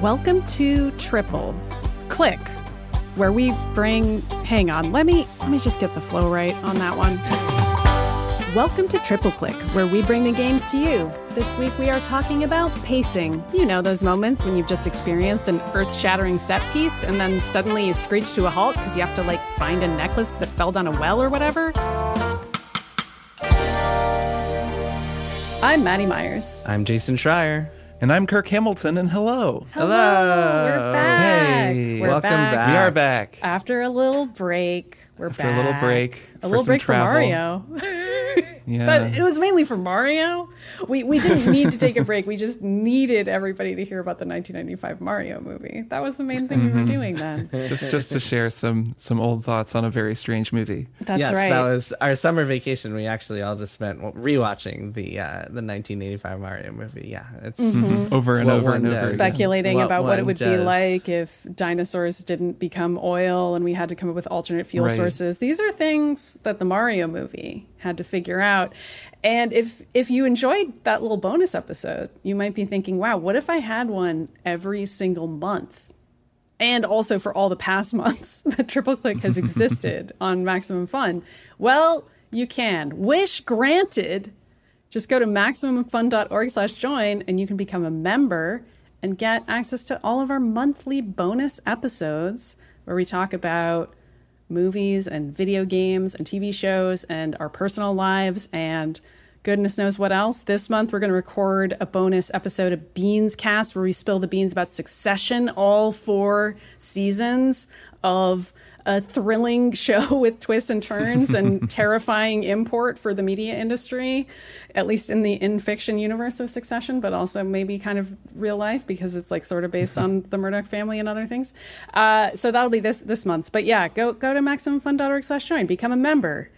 Welcome to Triple Click, where we bring hang on, let me let me just get the flow right on that one. Welcome to Triple Click, where we bring the games to you. This week we are talking about pacing. You know those moments when you've just experienced an earth-shattering set piece and then suddenly you screech to a halt because you have to like find a necklace that fell down a well or whatever. I'm Maddy Myers. I'm Jason Schreier. And I'm Kirk Hamilton, and hello. Hello, we're back. Hey, we're welcome back. We are back. After a little break, we're After back. a little break A for little some break travel. for Mario. Yeah. But it was mainly for Mario. We we didn't need to take a break. We just needed everybody to hear about the 1995 Mario movie. That was the main thing Mm-hmm. we were doing then. just just to share some some old thoughts on a very strange movie. That's yes, right. that was our summer vacation. We actually all just spent rewatching the uh, the 1985 Mario movie. Yeah, it's Mm-hmm. Over It's and over and over does. Speculating What about what it one would be like if dinosaurs didn't become oil and we had to come up with alternate fuel Right. sources. These are things that the Mario movie had to figure out. And if if you enjoyed that little bonus episode, you might be thinking, "Wow, what if I had one every single month?" and also for all the past months that Triple Click has existed on Maximum Fun. Well, you can. Wish granted. Just go to maximumfun.org slash join and you can become a member and get access to all of our monthly bonus episodes where we talk about movies and video games and TV shows and our personal lives and goodness knows what else. This month we're going to record a bonus episode of Beans Cast where we spill the beans about Succession, all four seasons of a thrilling show with twists and turns and terrifying import for the media industry, at least in the in fiction universe of Succession, but also maybe kind of real life because it's like sort of based on the Murdoch family and other things. Uh, so that'll be this this month's. But yeah, go go to maximumfun.org slash join, become a member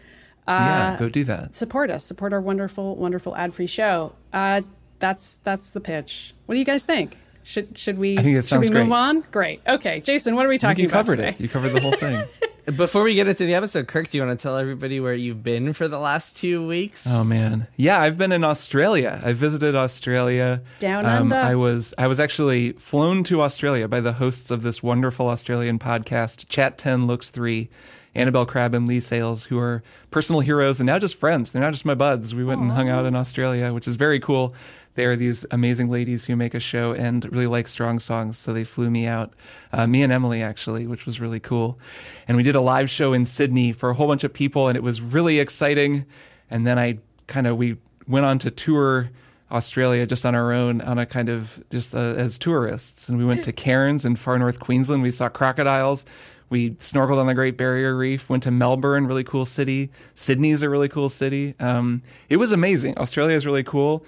yeah, go do that. support us, support our wonderful, wonderful ad-free show. Uh, that's that's the pitch. What do you guys think? Should should we I think it should we sounds move great. on? Great. Okay, Jason, what are we I think talking you about covered today? it. You covered the whole thing. Before we get into the episode, Kirk, do you want to tell everybody where you've been for the last two weeks? Oh man, yeah, I've been in Australia. I visited Australia. Down Um, under. I was I was actually flown to Australia by the hosts of this wonderful Australian podcast, Chat Ten Looks Three, Annabel Crabb and Leigh Sales, who are personal heroes and now just friends. They're not just my buds. We went and hung out in Australia, which is very cool. They are these amazing ladies who make a show and really like strong songs, so they flew me out, uh, me and Emily actually, which was really cool. And we did a live show in Sydney for a whole bunch of people, and it was really exciting. And then I kind of we went on to tour Australia just on our own, on a kind of just uh, as tourists. And we went to Cairns in far north Queensland. We saw crocodiles. We snorkeled on the Great Barrier Reef. Went to Melbourne, really cool city. Sydney's a really cool city. Um, it was amazing. Australia is really cool.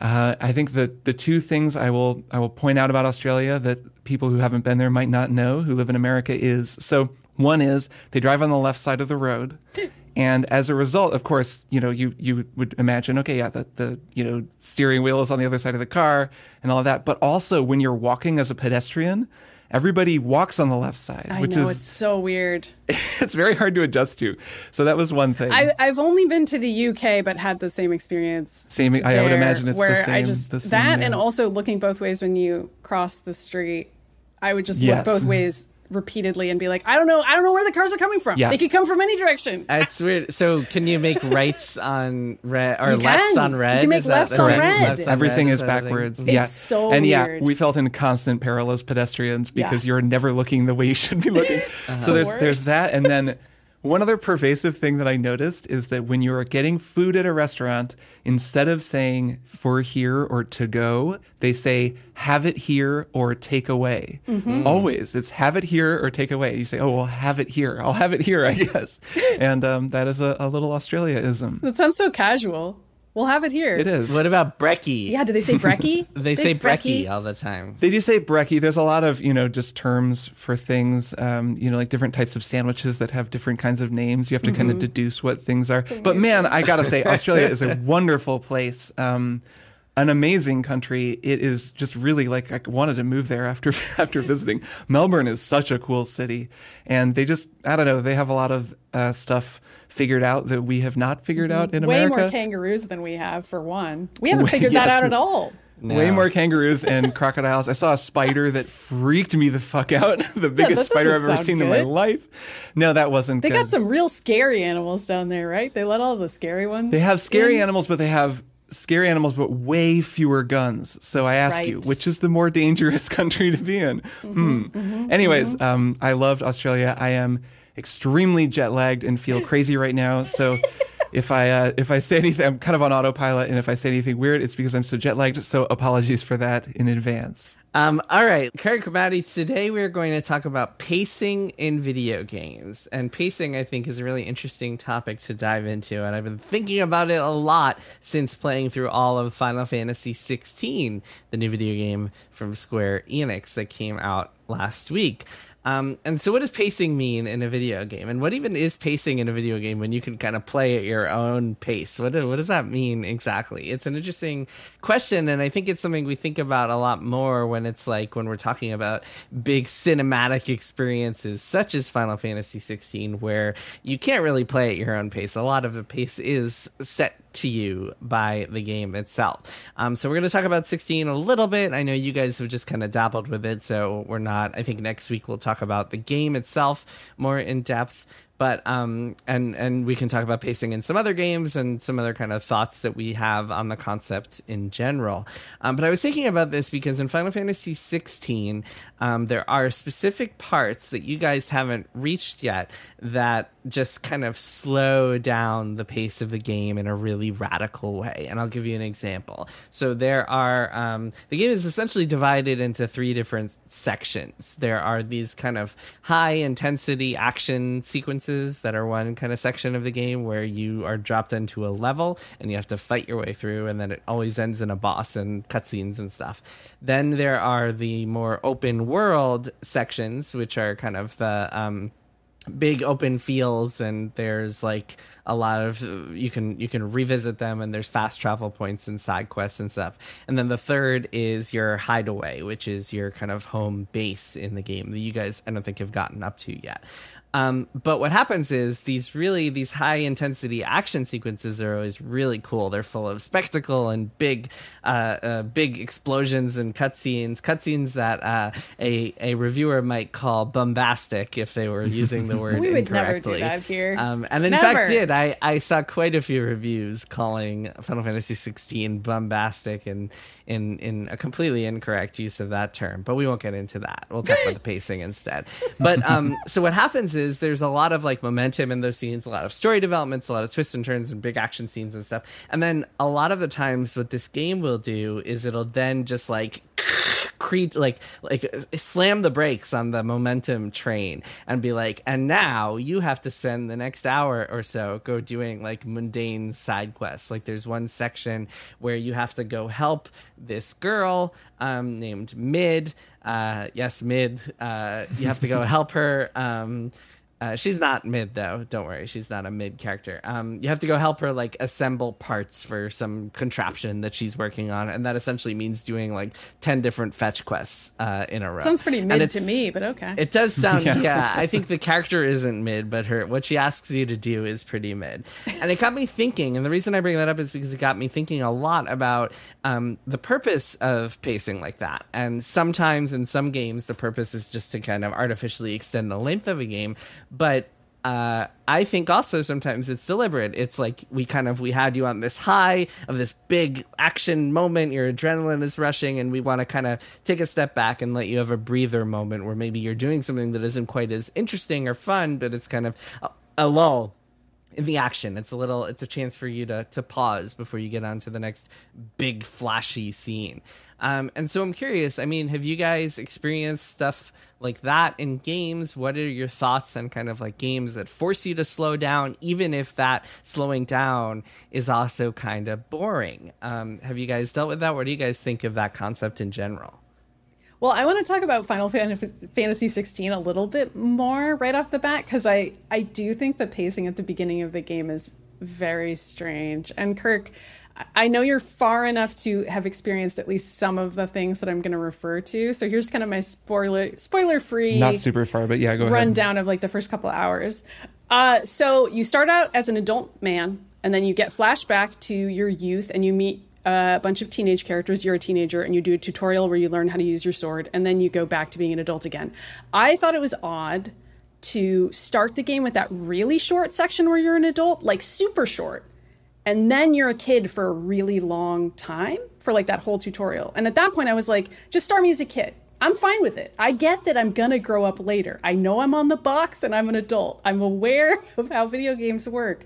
Uh, I think that the two things I will I will point out about Australia that people who haven't been there might not know who live in America is so one is they drive on the left side of the road. And as a result, of course, you know, you, you would imagine, okay, yeah, the, the, you know, steering wheel is on the other side of the car and all of that. But also when you're walking as a pedestrian, everybody walks on the left side, I which know is, it's so weird. it's very hard to adjust to. So that was one thing. I, I've only been to the UK, but had the same experience. Same, I would imagine it's where the same. I just same, that yeah. and also looking both ways when you cross the street. I would just Yes. look both ways repeatedly and be like, I don't know, I don't know where the cars are coming from. Yeah. They could come from any direction. It's weird. So, can you make rights on red or You lefts can. on You red? can make Is lefts the on right- red. lefts on Everything red, is that backwards. It's yeah. so and yeah, weird. we felt in constant peril as pedestrians because Yeah. you're never looking the way you should be looking. Uh-huh. So there's worst. there's that, and then one other pervasive thing that I noticed is that when you are getting food at a restaurant, instead of saying for here or to go, they say have it here or take away. Mm-hmm. Always, it's have it here or take away. You say, oh, well, have it here. I'll have it here, I guess. and um, that is a, a little Australiaism. That sounds so casual. We'll have it here. It is. What about brekkie? Yeah, do they say brekkie? They say brekkie all the time. They do say brekkie. There's a lot of, you know, just terms for things, um, you know, like different types of sandwiches that have different kinds of names. You have to kind of deduce what things are. But man, I got to say, Australia is a wonderful place. Um, an amazing country. It is just really like I wanted to move there after after visiting. Melbourne is such a cool city, and they just I don't know they have a lot of uh, stuff figured out that we have not figured out in Way America. Way more kangaroos than we have, for one. We haven't Way- figured that yes. out at all. Way more kangaroos and crocodiles. I saw a spider that freaked me the fuck out. the biggest that spider I've ever sound seen in my life. No, that wasn't They good. got some real scary animals down there, right? They let all the scary ones. They have scary in. animals, but they have scary animals, but way fewer guns. So I ask you, which is the more dangerous country to be in? hmm. Anyways, um, I loved Australia. I am extremely jet lagged and feel crazy right now. So. If I uh, if I say anything, I'm kind of on autopilot, and if I say anything weird, it's because I'm so jet lagged. So apologies for that in advance. Um, all right, Kirk Maddy, today we're going to talk about pacing in video games. And pacing, I think, is a really interesting topic to dive into. And I've been thinking about it a lot since playing through all of Final Fantasy XVI, the new video game from Square Enix that came out last week. Um, and so, what does pacing mean in a video game? And what even is pacing in a video game when you can kind of play at your own pace? What, what does that mean exactly? It's an interesting question. And I think it's something we think about a lot more when it's like when we're talking about big cinematic experiences, such as Final Fantasy 16, where you can't really play at your own pace. A lot of the pace is set to you by the game itself. Um, so we're going to talk about 16 a little bit. I know you guys have just kind of dabbled with it, so we're not. I think next week we'll talk about the game itself more in depth. But um, and and we can talk about pacing in some other games and some other kind of thoughts that we have on the concept in general. Um, but I was thinking about this because in Final Fantasy 16, um, there are specific parts that you guys haven't reached yet that just kind of slow down the pace of the game in a really radical way. And I'll give you an example. So there are um, the game is essentially divided into three different sections. There are these kind of high intensity action sequences that are one kind of section of the game where you are dropped into a level and you have to fight your way through, and then it always ends in a boss and cutscenes and stuff. Then there are the more open world sections, which are kind of the um, big open fields and there's like a lot of you can you can revisit them and there's fast travel points and side quests and stuff and then the third is your hideaway which is your kind of home base in the game that you guys i don't think have gotten up to yet um, but what happens is these really these high intensity action sequences are always really cool. They're full of spectacle and big, uh, uh, big explosions and cutscenes. Cutscenes that uh, a a reviewer might call bombastic if they were using the word We would never incorrectly. do that here. Um, and in Never. fact, did I I saw quite a few reviews calling Final Fantasy 16 bombastic and in in a completely incorrect use of that term. But we won't get into that. We'll talk about the pacing instead. But um, so what happens is there's a lot of like momentum in those scenes, a lot of story developments, a lot of twists and turns and big action scenes and stuff. And then a lot of the times, what this game will do is it'll then just like create like like slam the brakes on the momentum train and be like and now you have to spend the next hour or so go doing like mundane side quests. Like there's one section where you have to go help this girl um named mid. Uh yes mid uh you have to go help her um uh, she's not mid though. Don't worry, she's not a mid character. Um, you have to go help her like assemble parts for some contraption that she's working on, and that essentially means doing like ten different fetch quests uh, in a row. Sounds pretty And mid to me, but okay. It does sound Yeah. yeah. I think the character isn't mid, but her what she asks you to do is pretty mid. And it got me thinking, and the reason I bring that up is because it got me thinking a lot about um, the purpose of pacing like that. And sometimes in some games the purpose is just to kind of artificially extend the length of a game, but uh, I think also sometimes it's deliberate. It's like we kind of we had you on this high of this big action moment. Your adrenaline is rushing, and we want to kind of take a step back and let you have a breather moment where maybe you're doing something that isn't quite as interesting or fun, but it's kind of a, a lull in the action. It's a little. It's a chance for you to to pause before you get on to the next big flashy scene. Um, and so I'm curious. I mean, have you guys experienced stuff like that in games? What are your thoughts on kind of like games that force you to slow down, even if that slowing down is also kind of boring? Um, have you guys dealt with that? What do you guys think of that concept in general? Well, I want to talk about Final Fantasy 16 a little bit more right off the bat because I I do think the pacing at the beginning of the game is very strange. And Kirk, I know you're far enough to have experienced at least some of the things that I'm going to refer to. So here's kind of my spoiler spoiler free Not super far, but yeah, go ahead. rundown of like the first couple hours. Uh, so you start out as an adult man, and then you get flashback to your youth, and you meet a bunch of teenage characters. You're a teenager, and you do a tutorial where you learn how to use your sword, and then you go back to being an adult again. I thought it was odd to start the game with that really short section where you're an adult, like super short, and then you're a kid for a really long time for like that whole tutorial. And at that point, I was like, just start me as a kid. I'm fine with it. I get that I'm gonna grow up later. I know I'm on the box and I'm an adult. I'm aware of how video games work.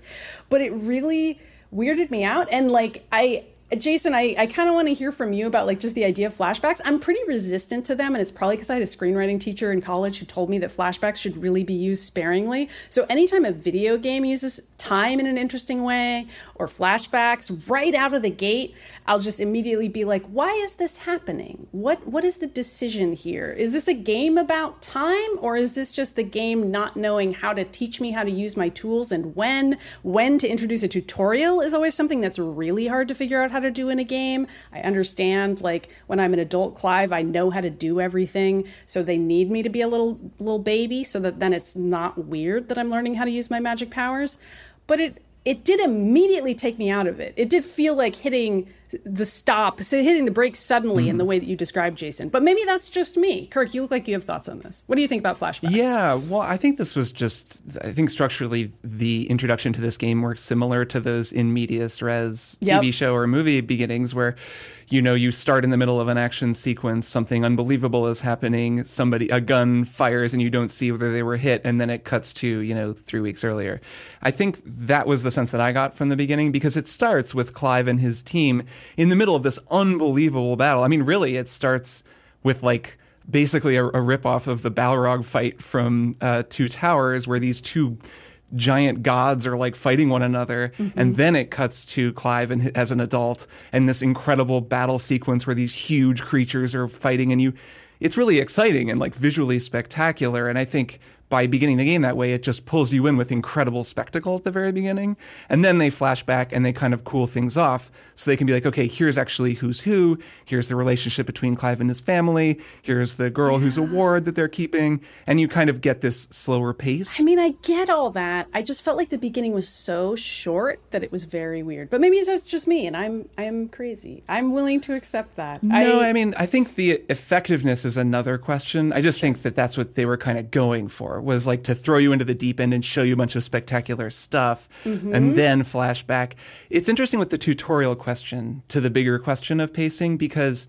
But it really weirded me out. And like, I, Jason, I, I kind of want to hear from you about like just the idea of flashbacks. I'm pretty resistant to them, and it's probably because I had a screenwriting teacher in college who told me that flashbacks should really be used sparingly. So anytime a video game uses time in an interesting way or flashbacks right out of the gate, I'll just immediately be like, why is this happening? What what is the decision here? Is this a game about time or is this just the game not knowing how to teach me how to use my tools and when when to introduce a tutorial is always something that's really hard to figure out how to do in a game. I understand like when I'm an adult Clive, I know how to do everything, so they need me to be a little little baby so that then it's not weird that I'm learning how to use my magic powers. But it it did immediately take me out of it. It did feel like hitting the stop, so hitting the brakes suddenly mm. in the way that you described, Jason. But maybe that's just me. Kirk, you look like you have thoughts on this. What do you think about flashbacks? Yeah, well, I think this was just, I think structurally the introduction to this game works similar to those in medias res yep. TV show or movie beginnings where you know, you start in the middle of an action sequence, something unbelievable is happening, somebody, a gun fires and you don't see whether they were hit, and then it cuts to, you know, three weeks earlier. I think that was the sense that I got from the beginning because it starts with Clive and his team in the middle of this unbelievable battle. I mean, really, it starts with like, basically a, a ripoff of the Balrog fight from uh, Two Towers, where these two giant gods are like fighting one another mm-hmm. and then it cuts to clive and as an adult and this incredible battle sequence where these huge creatures are fighting and you it's really exciting and like visually spectacular and i think by beginning the game that way, it just pulls you in with incredible spectacle at the very beginning. And then they flash back and they kind of cool things off. So they can be like, okay, here's actually who's who. Here's the relationship between Clive and his family. Here's the girl yeah. who's a ward that they're keeping. And you kind of get this slower pace. I mean, I get all that. I just felt like the beginning was so short that it was very weird. But maybe it's just me and I'm I'm crazy. I'm willing to accept that. No, I, I mean, I think the effectiveness is another question. I just think that that's what they were kind of going for was like to throw you into the deep end and show you a bunch of spectacular stuff mm-hmm. and then flashback. It's interesting with the tutorial question to the bigger question of pacing because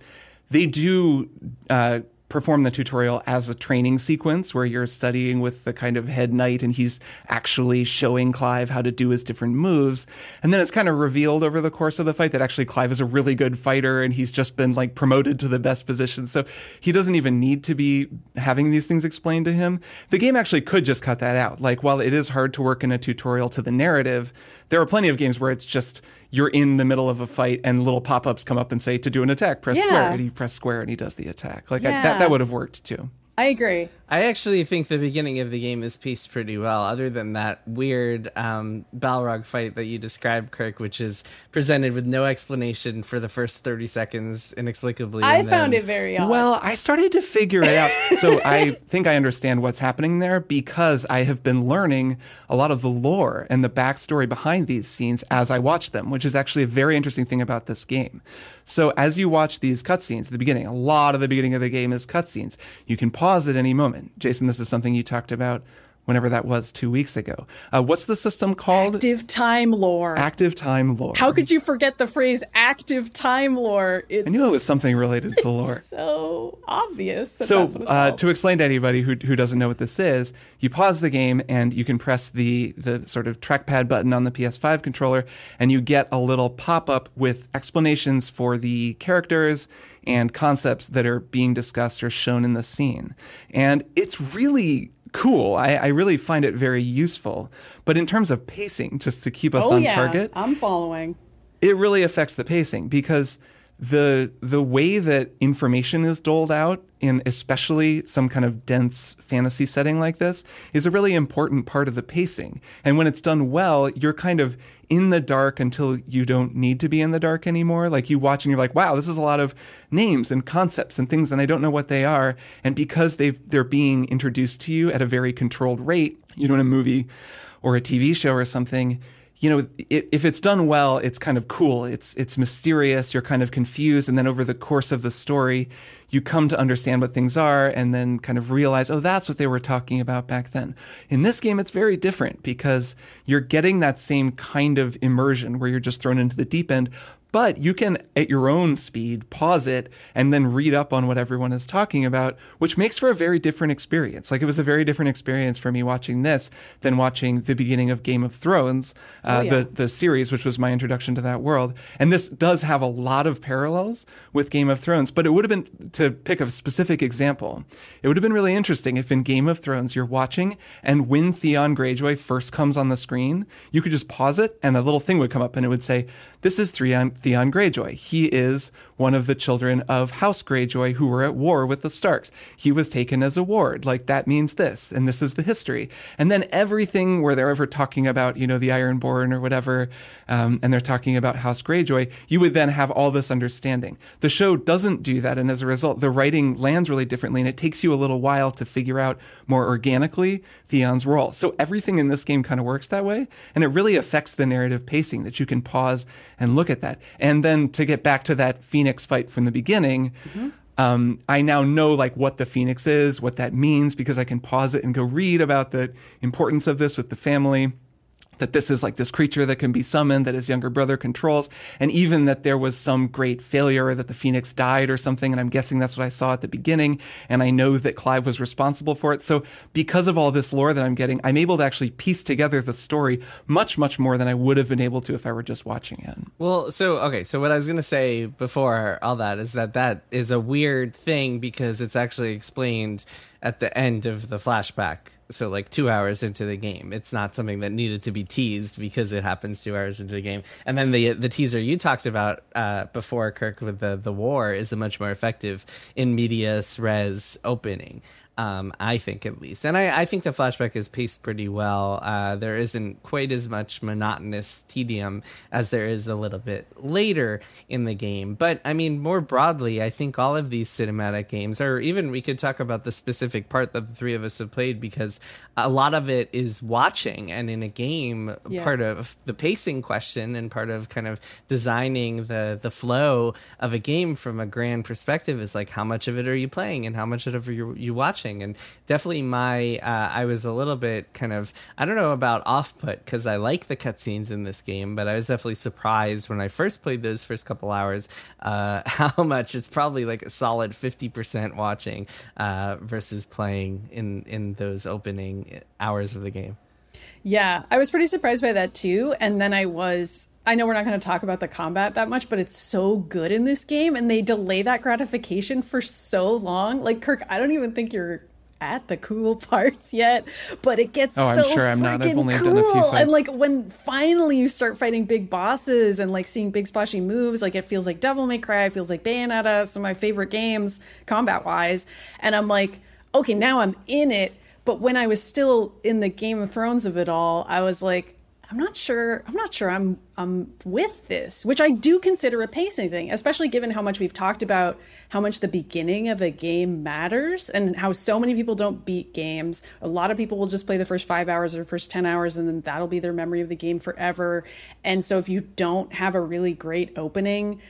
they do uh, perform the tutorial as a training sequence where you're studying with the kind of head knight and he's actually showing Clive how to do his different moves. And then it's kind of revealed over the course of the fight that actually Clive is a really good fighter and he's just been like promoted to the best position. So he doesn't even need to be having these things explained to him. The game actually could just cut that out. Like while it is hard to work in a tutorial to the narrative, there are plenty of games where it's just you're in the middle of a fight and little pop-ups come up and say to do an attack press yeah. square and he press square and he does the attack like yeah. I, that, that would have worked too I agree. I actually think the beginning of the game is paced pretty well, other than that weird um, Balrog fight that you described, Kirk, which is presented with no explanation for the first 30 seconds inexplicably. I found then... it very odd. Well, I started to figure it out. so I think I understand what's happening there because I have been learning a lot of the lore and the backstory behind these scenes as I watch them, which is actually a very interesting thing about this game. So as you watch these cutscenes at the beginning, a lot of the beginning of the game is cutscenes. You can pause at any moment. Jason, this is something you talked about whenever that was two weeks ago. Uh, what's the system called? Active time lore. Active time lore. How could you forget the phrase active time lore? It's I knew it was something related to lore. so obvious. so uh, to explain to anybody who, who doesn't know what this is, you pause the game and you can press the, the sort of trackpad button on the PS5 controller and you get a little pop up with explanations for the characters and concepts that are being discussed or shown in the scene. And it's really cool. I, I, really find it very useful. But in terms of pacing, just to keep us oh, on yeah. target, I'm following. It really affects the pacing because the the way that information is doled out in especially some kind of dense fantasy setting like this is a really important part of the pacing. And when it's done well, you're kind of in the dark until you don't need to be in the dark anymore. Like you watch and you're like, wow, this is a lot of names and concepts and things and I don't know what they are. And because they've they're being introduced to you at a very controlled rate, you know, in a movie or a TV show or something, you know, if it's done well, it's kind of cool. It's it's mysterious. You're kind of confused, and then over the course of the story, you come to understand what things are, and then kind of realize, oh, that's what they were talking about back then. In this game, it's very different because you're getting that same kind of immersion where you're just thrown into the deep end, but you can, at your own speed, pause it and then read up on what everyone is talking about, which makes for a very different experience. Like it was a very different experience for me watching this than watching the beginning of Game of Thrones, uh, oh, yeah. the the series, which was my introduction to that world. And this does have a lot of parallels with Game of Thrones. But it would have been to pick a specific example. It would have been really interesting if in Game of Thrones you're watching and when Theon Greyjoy first comes on the screen, you could just pause it and a little thing would come up and it would say, "This is Theon." Theon Greyjoy. He is one of the children of House Greyjoy who were at war with the Starks. He was taken as a ward. Like that means this, and this is the history. And then everything where they're ever talking about, you know, the Ironborn or whatever, um, and they're talking about House Greyjoy, you would then have all this understanding. The show doesn't do that, and as a result, the writing lands really differently, and it takes you a little while to figure out more organically Theon's role. So everything in this game kind of works that way, and it really affects the narrative pacing that you can pause and look at that. And then to get back to that Phoenix fight from the beginning, mm-hmm. um, I now know like what the Phoenix is, what that means, because I can pause it and go read about the importance of this with the family that this is like this creature that can be summoned that his younger brother controls, and even that there was some great failure that the phoenix died or something. And I'm guessing that's what I saw at the beginning. And I know that Clive was responsible for it. So because of all this lore that I'm getting, I'm able to actually piece together the story much, much more than I would have been able to if I were just watching it. Well, so, okay. So what I was going to say before all that is that that is a weird thing because it's actually explained at the end of the flashback. So like two hours into the game, it's not something that needed to be teased because it happens two hours into the game. And then the the teaser you talked about uh, before, Kirk, with the the war, is a much more effective in medias res opening um, I think at least. And I, I, think the flashback is paced pretty well. Uh, there isn't quite as much monotonous tedium as there is a little bit later in the game. But I mean, more broadly, I think all of these cinematic games, or even we could talk about the specific part that the three of us have played, because a lot of it is watching. And in a game, yeah. part of the pacing question and part of kind of designing the, the flow of a game from a grand perspective is like, how much of it are you playing and how much of it are you, you watching? And definitely, my uh, I was a little bit kind of I don't know about off put because I like the cutscenes in this game, but I was definitely surprised when I first played those first couple hours uh, how much it's probably like a solid fifty percent watching uh, versus playing in in those opening hours of the game. Yeah, I was pretty surprised by that too. And then I was I know we're not going to talk about the combat that much, but it's so good in this game, and they delay that gratification for so long. Like Kirk, I don't even think you're at the cool parts yet, but it gets oh, so I'm sure I'm not. I've only cool. done a few fights. And like when finally you start fighting big bosses and like seeing big splashy moves, like it feels like Devil May Cry, it feels like Bayonetta, some of my favorite games combat wise. And I'm like, okay, now I'm in it. But when I was still in the Game of Thrones of it all, I was like, I'm not sure. I'm not sure I'm I'm with this, which I do consider a pacing thing, especially given how much we've talked about how much the beginning of a game matters and how so many people don't beat games. A lot of people will just play the first five hours or first ten hours, and then that'll be their memory of the game forever. And so, if you don't have a really great opening,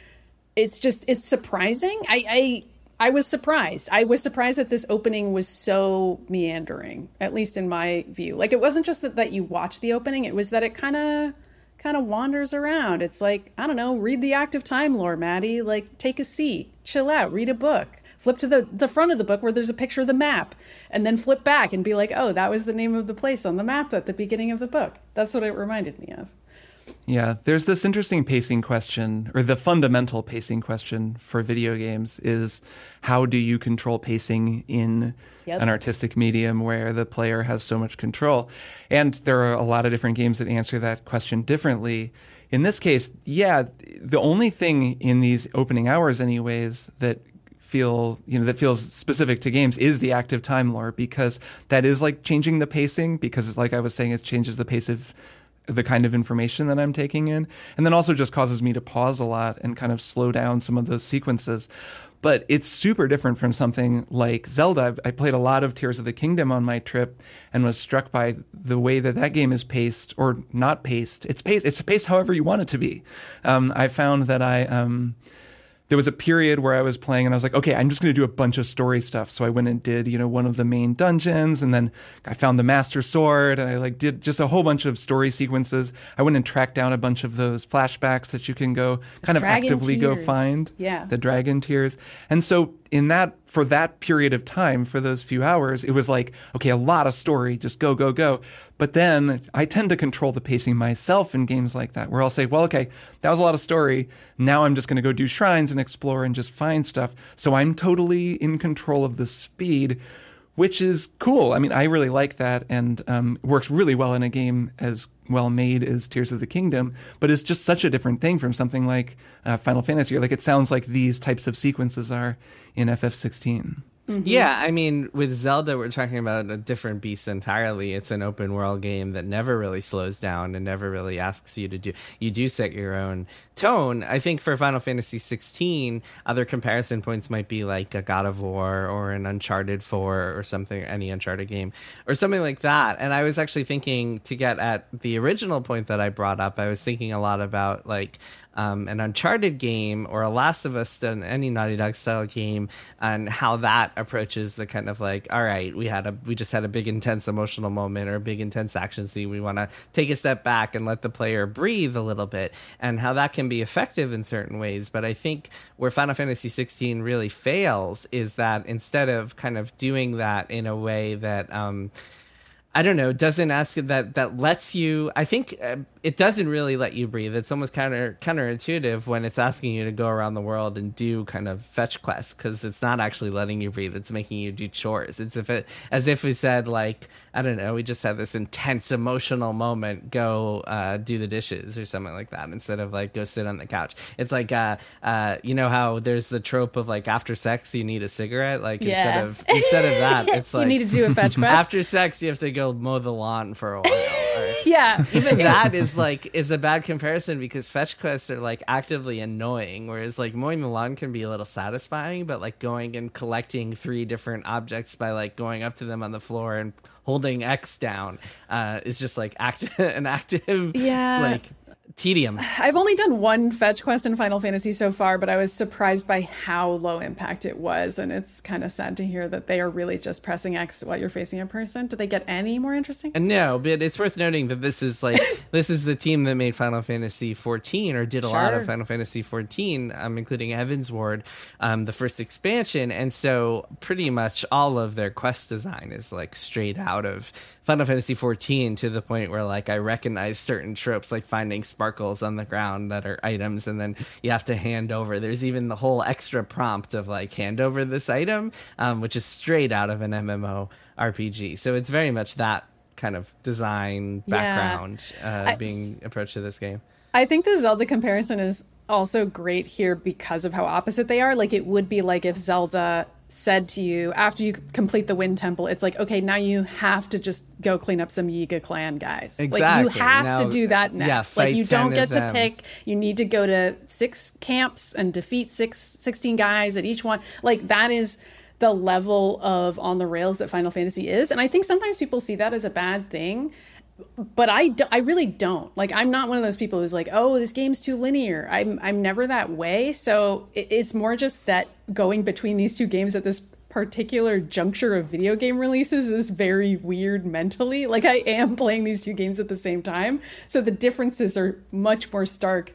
it's just it's surprising. I, I I was surprised. I was surprised that this opening was so meandering, at least in my view. Like it wasn't just that, that you watch the opening, it was that it kind of kind of wanders around. It's like, I don't know, read the active time lore, Maddy. Like take a seat, chill out, read a book. Flip to the, the front of the book where there's a picture of the map, and then flip back and be like, oh, that was the name of the place on the map at the beginning of the book. That's what it reminded me of. Yeah, there's this interesting pacing question, or the fundamental pacing question for video games is how do you control pacing in yep. an artistic medium where the player has so much control? And there are a lot of different games that answer that question differently. in this case, yeah, the only thing in these opening hours, anyways, that feel you know that feels specific to games is the active time lore because that is like changing the pacing because like I was saying it changes the pace of the kind of information that I'm taking in and then also just causes me to pause a lot and kind of slow down some of the sequences but it's super different from something like Zelda. I played a lot of Tears of the Kingdom on my trip and was struck by the way that that game is paced or not paced. It's paced. It's paced however you want it to be. Um, I found that I um, there was a period where I was playing and I was like, okay, I'm just going to do a bunch of story stuff. So I went and did, you know, one of the main dungeons and then I found the master sword and I like did just a whole bunch of story sequences. I went and tracked down a bunch of those flashbacks that you can go kind of Dragon actively go find. Yeah. The dragon tears. And so in that for that period of time for those few hours it was like okay a lot of story just go go go. But then i tend to control the pacing myself in games like that where i'll say well okay that was a lot of story. Now i'm just going to go do shrines and explore and just find stuff. So i'm totally in control of the speed which is cool i mean i really like that and um, works really well in a game as well made as Tears of the Kingdom, but it's just such a different thing from something like uh, Final Fantasy. Like it sounds like these types of sequences are in FF16. Mm-hmm. Yeah, I mean, with Zelda, we're talking about a different beast entirely. It's an open world game that never really slows down and never really asks you to do. You do set your own tone. I think for Final Fantasy 16, other comparison points might be like a God of War or an Uncharted 4 or something, any Uncharted game or something like that. And I was actually thinking to get at the original point that I brought up, I was thinking a lot about like um, an Uncharted game or a Last of Us, an- any Naughty Dog style game, and how that approaches the kind of like, all right, we had a, we just had a big intense emotional moment or a big intense action scene. We want to take a step back and let the player breathe a little bit, and how that can be effective in certain ways. But I think where Final Fantasy 16 really fails is that instead of kind of doing that in a way that, um, I don't know, doesn't ask that that lets you. I think uh, it doesn't really let you breathe. It's almost counter counterintuitive when it's asking you to go around the world and do kind of fetch quests because it's not actually letting you breathe. It's making you do chores. It's if it as if we said like I don't know, we just had this intense emotional moment. Go uh, do the dishes or something like that instead of like go sit on the couch. It's like uh, uh, you know how there's the trope of like after sex you need a cigarette. Like instead of instead of that, it's like you need to do a fetch quest. after sex you have to go mow the lawn for a while. yeah. even that is like is a bad comparison because fetch quests are like actively annoying whereas like mowing the lawn can be a little satisfying but like going and collecting three different objects by like going up to them on the floor and holding x down uh is just like active an active Yeah. like tedium I've only done one fetch quest in Final Fantasy so far, but I was surprised by how low impact it was. And it's kind of sad to hear that they are really just pressing X while you're facing a person. Do they get any more interesting? No, but it's worth noting that this is like this is the team that made Final Fantasy 14 or did a lot of Final Fantasy 14, um, including Heavensward, um, the first expansion, and so pretty much all of their quest design is like straight out of Final Fantasy 14 to the point where like I recognize certain tropes like finding sparkles on the ground that are items, and then you have to hand over. There's even the whole extra prompt of like hand over this item, um, which is straight out of an MMO RPG. So it's very much that kind of design Yeah. background uh, I- being approached to this game. I think the Zelda comparison is also great here because of how opposite they are. Like it would be like if Zelda said to you after you complete the Wind Temple, it's like, okay, now you have to just go clean up some Yiga clan guys. Like you have Now- to do that yeah, next. like you don't get to them. pick. You need to go to six camps and defeat six, 16 guys at each one. Like that is the level of on the rails that Final Fantasy is. And I think sometimes people see that as a bad thing but I, do, I really don't. Like i'm not one of those people who's like oh this game's too linear. I'm i'm never that way. So it, it's more just that going between these two games at this particular juncture of video game releases is very weird mentally. Like i am playing these two games at the same time. So the differences are much more stark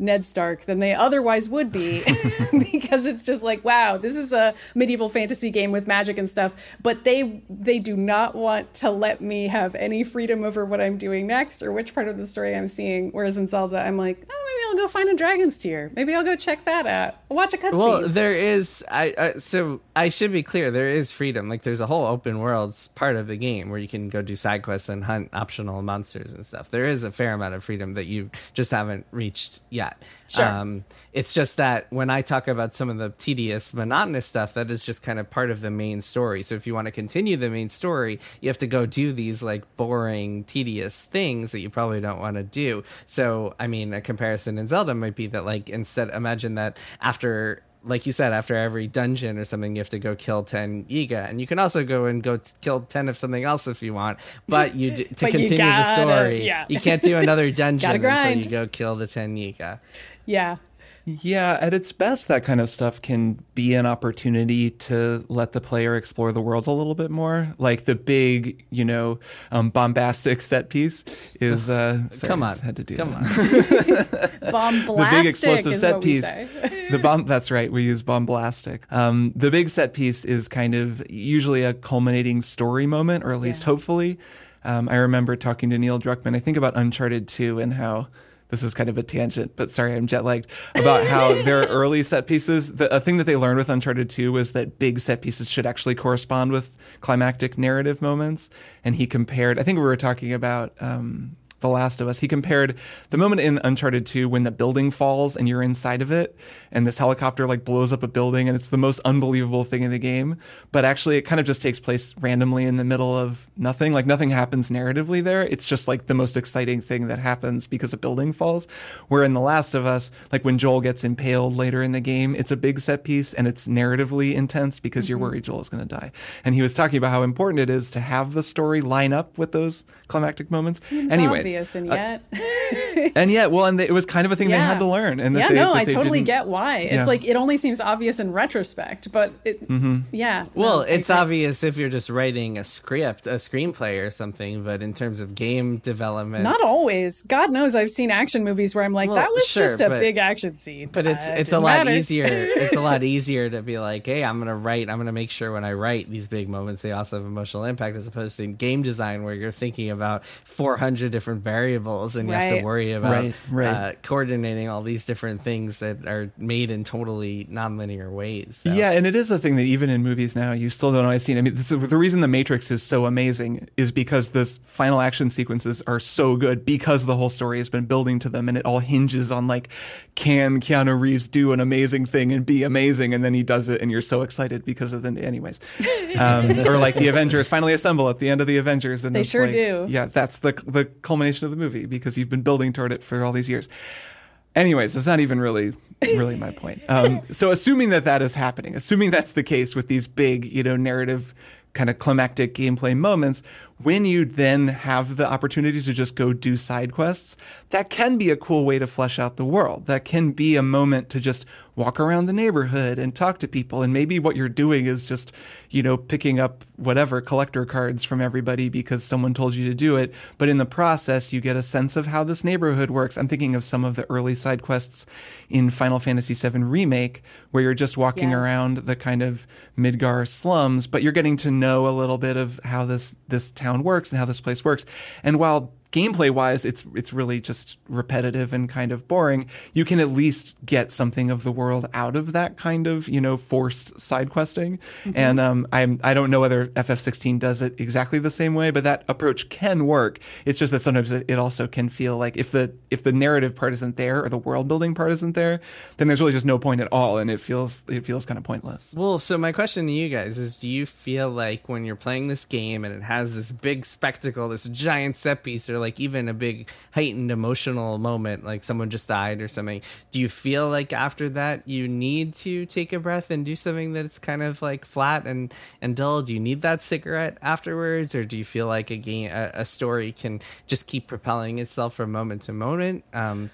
Ned Stark than they otherwise would be because it's just like wow this is a medieval fantasy game with magic and stuff but they they do not want to let me have any freedom over what I'm doing next or which part of the story I'm seeing whereas in Zelda I'm like oh maybe I'll go find a dragon's tear maybe I'll go check that out watch a cutscene Well, there is. I, I so I should be clear. There is freedom. Like there's a whole open worlds part of the game where you can go do side quests and hunt optional monsters and stuff. There is a fair amount of freedom that you just haven't reached yet. Sure. Um, it's just that when I talk about some of the tedious, monotonous stuff, that is just kind of part of the main story. So if you want to continue the main story, you have to go do these like boring, tedious things that you probably don't want to do. So I mean, a comparison in Zelda might be that like instead, imagine that after like you said, after every dungeon or something, you have to go kill 10 Yiga. And you can also go and go t- kill 10 of something else if you want. But you d- to But continue the gotta- story, yeah. you can't do another dungeon until you go kill the 10 Yiga. yeah Yeah, at its best, that kind of stuff can be an opportunity to let the player explore the world a little bit more. Like the big, you know, um, bombastic set piece is. Uh, sorry, Come on. just had to do Come that. on. bombastic the big explosive is set piece. the bomb. That's right. We use bombastic. Um, the big set piece is kind of usually a culminating story moment, or at least Yeah. hopefully. Um, I remember talking to Neil Druckmann. I think about Uncharted Two and how. This is kind of a tangent, but sorry, I'm jet lagged. About how their early set pieces, the, a thing that they learned with Uncharted 2 was that big set pieces should actually correspond with climactic narrative moments. And he compared, I think we were talking about um, the Last of Us. He compared the moment in Uncharted 2 when the building falls and you're inside of it and this helicopter like blows up a building and it's the most unbelievable thing in the game. But actually it kind of just takes place randomly in the middle of nothing. Like nothing happens narratively there. It's just like the most exciting thing that happens because a building falls. Where in The Last of Us, like when Joel gets impaled later in the game, it's a big set piece and it's narratively intense because you're mm-hmm. worried Joel is going to die. And he was talking about how important it is to have the story line up with those climactic moments. Seems Anyways, obvious and uh, yet and yet, well, and they, it was kind of a thing they had to learn. And that yeah they, no that i they totally didn't- get why it's Yeah. like it only seems obvious in retrospect but it yeah Well, no, it's obvious if you're just writing a script, a screenplay or something, but in terms of game development, not always god knows i've seen action movies where i'm like Well, that was sure, just a but- big action scene but it's Uh, it's a lot matter. easier. It's a lot easier to be like, hey, I'm gonna write. I'm gonna make sure when I write these big moments, they also have emotional impact, as opposed to in game design where you're thinking about 400 different variables and you have to worry about Right, right. Uh, coordinating all these different things that are made in totally nonlinear ways. So. Yeah, and it is a thing that even in movies now you still don't always see. I mean, this is, the reason The Matrix is so amazing is because the final action sequences are so good because the whole story has been building to them, and it all hinges on like, can Keanu Reeves do an amazing thing and be amazing, and then he does it, and you're so excited because of the anyways, um, or like the Avengers finally assemble at the end of the Avengers, and They it's sure like, do. Yeah, that's the the culmination of the movie because you've been building toward it for all these years. Anyways, that's not even really really my point. Um, so assuming that that is happening, assuming that's the case with these big, you know, narrative kind of climactic gameplay moments, when you then have the opportunity to just go do side quests, that can be a cool way to flesh out the world. That can be a moment to just walk around the neighborhood and talk to people. And maybe what you're doing is just, you know, picking up whatever collector cards from everybody because someone told you to do it. But in the process, you get a sense of how this neighborhood works. I'm thinking of some of the early side quests in Final Fantasy VII Remake, where you're just walking Yes. around the kind of Midgar slums, but you're getting to know a little bit of how this this town works and how this place works. And while gameplay wise it's it's really just repetitive and kind of boring. You can at least get something of the world out of that kind of you know forced side questing. And um i'm i don't know whether ff16 does it exactly the same way but that approach can work. It's just that sometimes it it also can feel like if the if the narrative part isn't there or the world building part isn't there then there's really just no point at all and it feels it feels kind of pointless. Well, so my question to you guys is do you feel like when you're playing this game and it has this big spectacle, this giant set piece, or like even a big heightened emotional moment, like someone just died or something, do you feel like after that you need to take a breath and do something that's kind of like flat and, and dull? Do you need that cigarette afterwards? Or do you feel like a game, a, a story can just keep propelling itself from moment to moment? Um,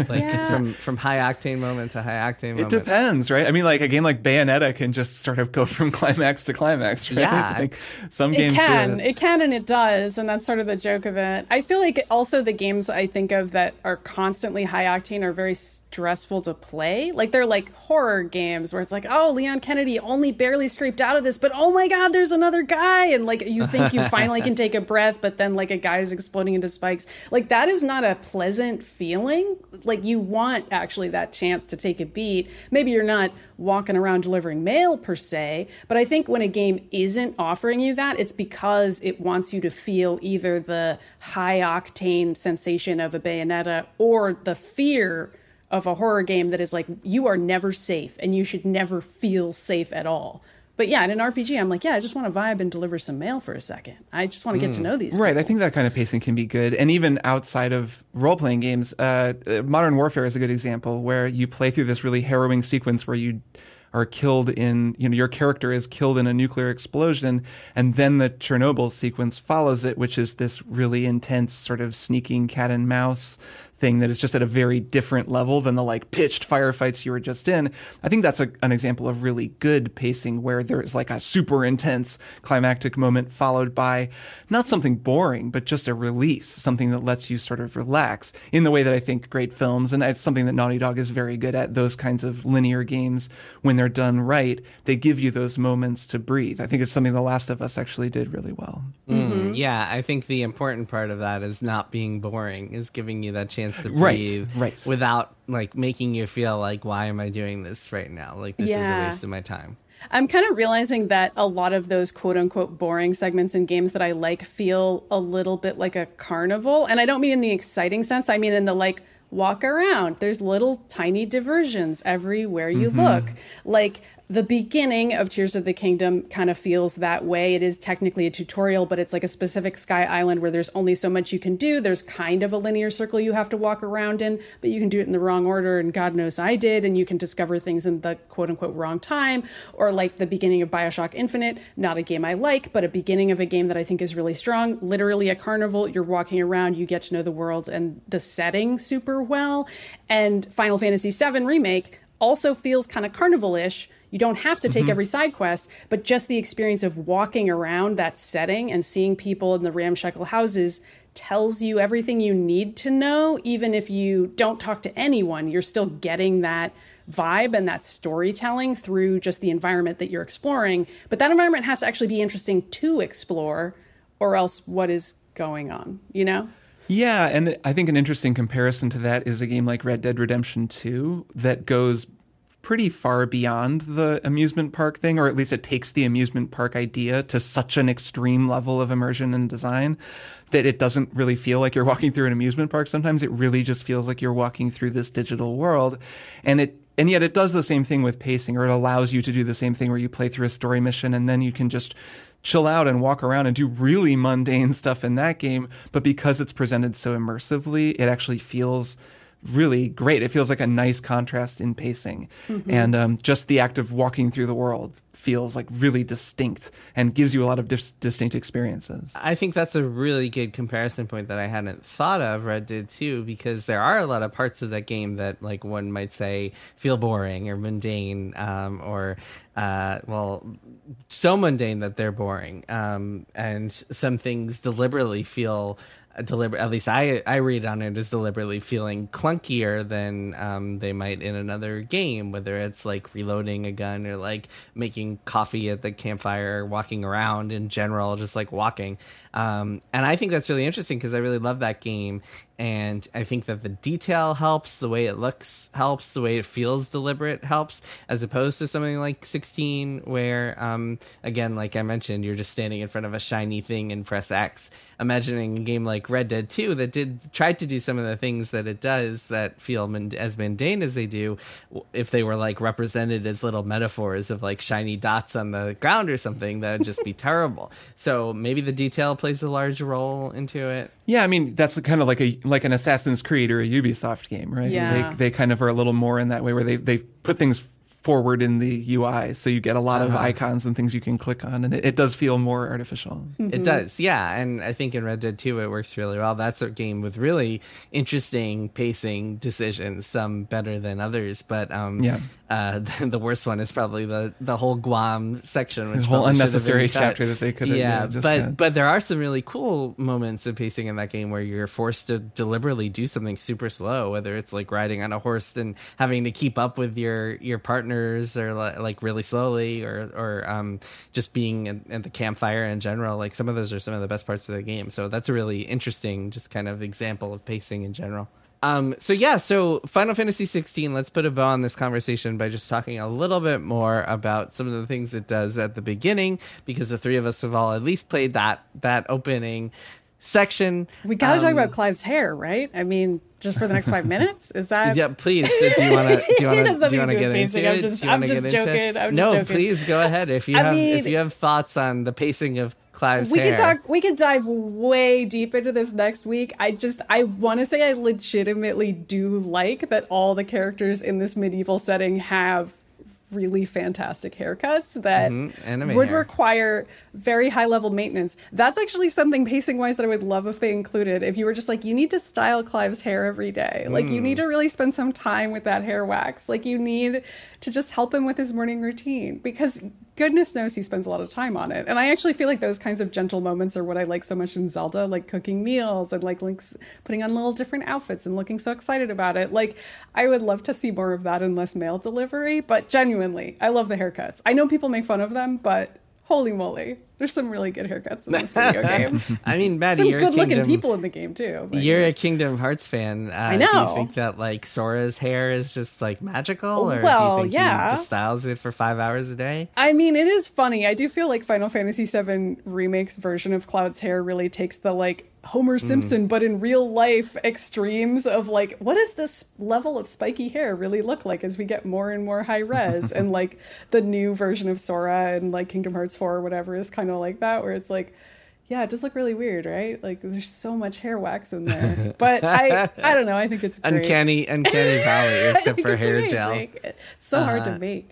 like Yeah. from from high octane moment to high octane It depends, right? I mean, like a game like Bayonetta can just sort of go from climax to climax, right? Yeah. Like some It games can, do it. it can, and it does, and that's sort of the joke of it. I feel like also the games I think of that are constantly high octane are very stressful to play. Like they're like horror games where it's like, oh, Leon Kennedy only barely scraped out of this, but oh my god, there's another guy, and like you think you finally can take a breath, but then like a guy's exploding into spikes. Like that is not a pleasant feeling. Like you want actually that chance to take a beat. Maybe you're not walking around delivering mail per se, but I think when a game isn't offering you that, it's because it wants you to feel either the high octane sensation of a bayonetta or the fear of a horror game that is like you are never safe and you should never feel safe at all. But yeah, in an RPG, I'm like, yeah, I just want to vibe and deliver some mail for a second. I just want to get to know these. Right, I think that kind of pacing can be good, and even outside of role playing games, uh, uh, Modern Warfare is a good example where you play through this really harrowing sequence where you are killed in, you know, your character is killed in a nuclear explosion, and then the Chernobyl sequence follows it, which is this really intense sort of sneaking cat and mouse thing that is just at a very different level than the like pitched firefights you were just in. I think that's a, an example of really good pacing where there's like a super intense climactic moment followed by not something boring, but just a release, something that lets you sort of relax in the way that I think great films, and it's something that Naughty Dog is very good at, those kinds of linear games, when they're done right, they give you those moments to breathe. I think it's something The Last of Us actually did really well. Mm, yeah, I think the important part of that is not being boring, is giving you that chance to Right, breathe right. without like making you feel like why am I doing this right now? Like this is a waste of my time. I'm kind of realizing that a lot of those quote unquote boring segments in games that I like feel a little bit like a carnival. And I don't mean in the exciting sense, I mean in the like walk around. There's little tiny diversions everywhere you mm-hmm. look. Like the beginning of Tears of the Kingdom kind of feels that way. It is technically a tutorial, but it's like a specific sky island where there's only so much you can do. There's kind of a linear circle you have to walk around in, but you can do it in the wrong order. And God knows I did. And you can discover things in the quote unquote wrong time. Or like the beginning of Bioshock Infinite, not a game I like, but a beginning of a game that I think is really strong. Literally a carnival. You're walking around, you get to know the world and the setting super well. And Final Fantasy VII Remake also feels kind of carnival ish. You don't have to take mm-hmm. every side quest, but just the experience of walking around that setting and seeing people in the ramshackle houses tells you everything you need to know. Even if you don't talk to anyone, you're still getting that vibe and that storytelling through just the environment that you're exploring. But that environment has to actually be interesting to explore, or else what is going on, you know? Yeah, and I think an interesting comparison to that is a game like Red Dead Redemption 2 that goes pretty far beyond the amusement park thing, or at least it takes the amusement park idea to such an extreme level of immersion and design that it doesn't really feel like you're walking through an amusement park. Sometimes it really just feels like you're walking through this digital world. And it and yet it does the same thing with pacing, or it allows you to do the same thing where you play through a story mission and then you can just chill out and walk around and do really mundane stuff in that game. But because it's presented so immersively, it actually feels really great. It feels like a nice contrast in pacing. And um, just the act of walking through the world feels like really distinct and gives you a lot of dis- distinct experiences. I think that's a really good comparison point that I hadn't thought of. Red Dead 2, because there are a lot of parts of that game that, like one might say, feel boring or mundane, um, or uh, well, so mundane that they're boring. Um, and some things deliberately feel deliberate. At least I I read on it as deliberately feeling clunkier than um, they might in another game, whether it's like reloading a gun or like making coffee at the campfire, walking around in general, just like walking. Um, and I think that's really interesting because I really love that game. And I think that the detail helps, the way it looks helps, the way it feels deliberate helps, as opposed to something like 16, where, um, again, like I mentioned, you're just standing in front of a shiny thing and press X. Imagining a game like Red Dead 2 that did tried to do some of the things that it does that feel mun- as mundane as they do, if they were like represented as little metaphors of like shiny dots on the ground or something, that would just be terrible. So maybe the detail plays a large role into it. Yeah, I mean that's kind of like a like an Assassin's Creed or a Ubisoft game, right? Yeah. They they kind of are a little more in that way where they they put things forward in the UI, so you get a lot of icons and things you can click on, and it, it does feel more artificial. It does, yeah. And I think in Red Dead 2 it works really well. That's a game with really interesting pacing decisions, some better than others. But um, Yeah. uh, the, the worst one is probably the, the whole Guarma section, which The whole probably have unnecessary been cut. chapter that they could have, Yeah, yeah, just but cut. but there are some really cool moments of pacing in that game where you're forced to deliberately do something super slow, whether it's like riding on a horse and having to keep up with your your partners, or li- like really slowly, or or um, just being at the campfire in general. Like some of those are some of the best parts of the game. So that's a really interesting, just kind of example of pacing in general. Um, so yeah, so Final Fantasy 16. Let's put a bow on this conversation by just talking a little bit more about some of the things it does at the beginning, because the three of us have all at least played that that opening section. We got to talk Um, about Clive's hair, right? I mean, just for the next five minutes? Is that. Yeah, please. Do you want to? Do you want to? Do you want to get with into it? I'm just- I'm get just joking. I'm just no, joking. please go ahead. If you I have, if you have thoughts on the pacing of Clive's we hair, could talk we could dive way deep into this next week i just i want to say i legitimately do like that all the characters in this medieval setting have really fantastic haircuts that mm-hmm. anime would hair. require very high level maintenance. That's actually something pacing wise that i would love if they included. If you were just like you need to style clive's hair every day. Like you need mm. to really spend some time with that hair wax. Like you need to just help him with his morning routine. Because goodness knows he spends a lot of time on it. And I actually feel like those kinds of gentle moments are what I like so much in Zelda, like cooking meals and like Link's putting on little different outfits and looking so excited about it. Like I would love to see more of that in less mail delivery, but genuinely, I love the haircuts. I know people make fun of them, but holy moly, there's some really good haircuts in this video game. I mean, Maddy, some good looking people in the game too. but- You're a Kingdom Hearts fan. Uh, I Do you think that like Sora's hair is just like magical, or do you think yeah. he just styles it for five hours a day? I mean, it is funny. I do feel like Final Fantasy VII Remake's version of Cloud's hair really takes the like Homer Mm. Simpson, but in real life extremes of like, what does this level of spiky hair really look like as we get more and more high res? and like the new version of Sora and like Kingdom Hearts 4 or whatever is kind of like that, where it's like, yeah, it does look really weird, right? Like there's so much hair wax in there. But I I don't know, I think it's great. Uncanny, uncanny valley, I except think for it's hair gel. amazing. It's so hard Uh-huh. to make.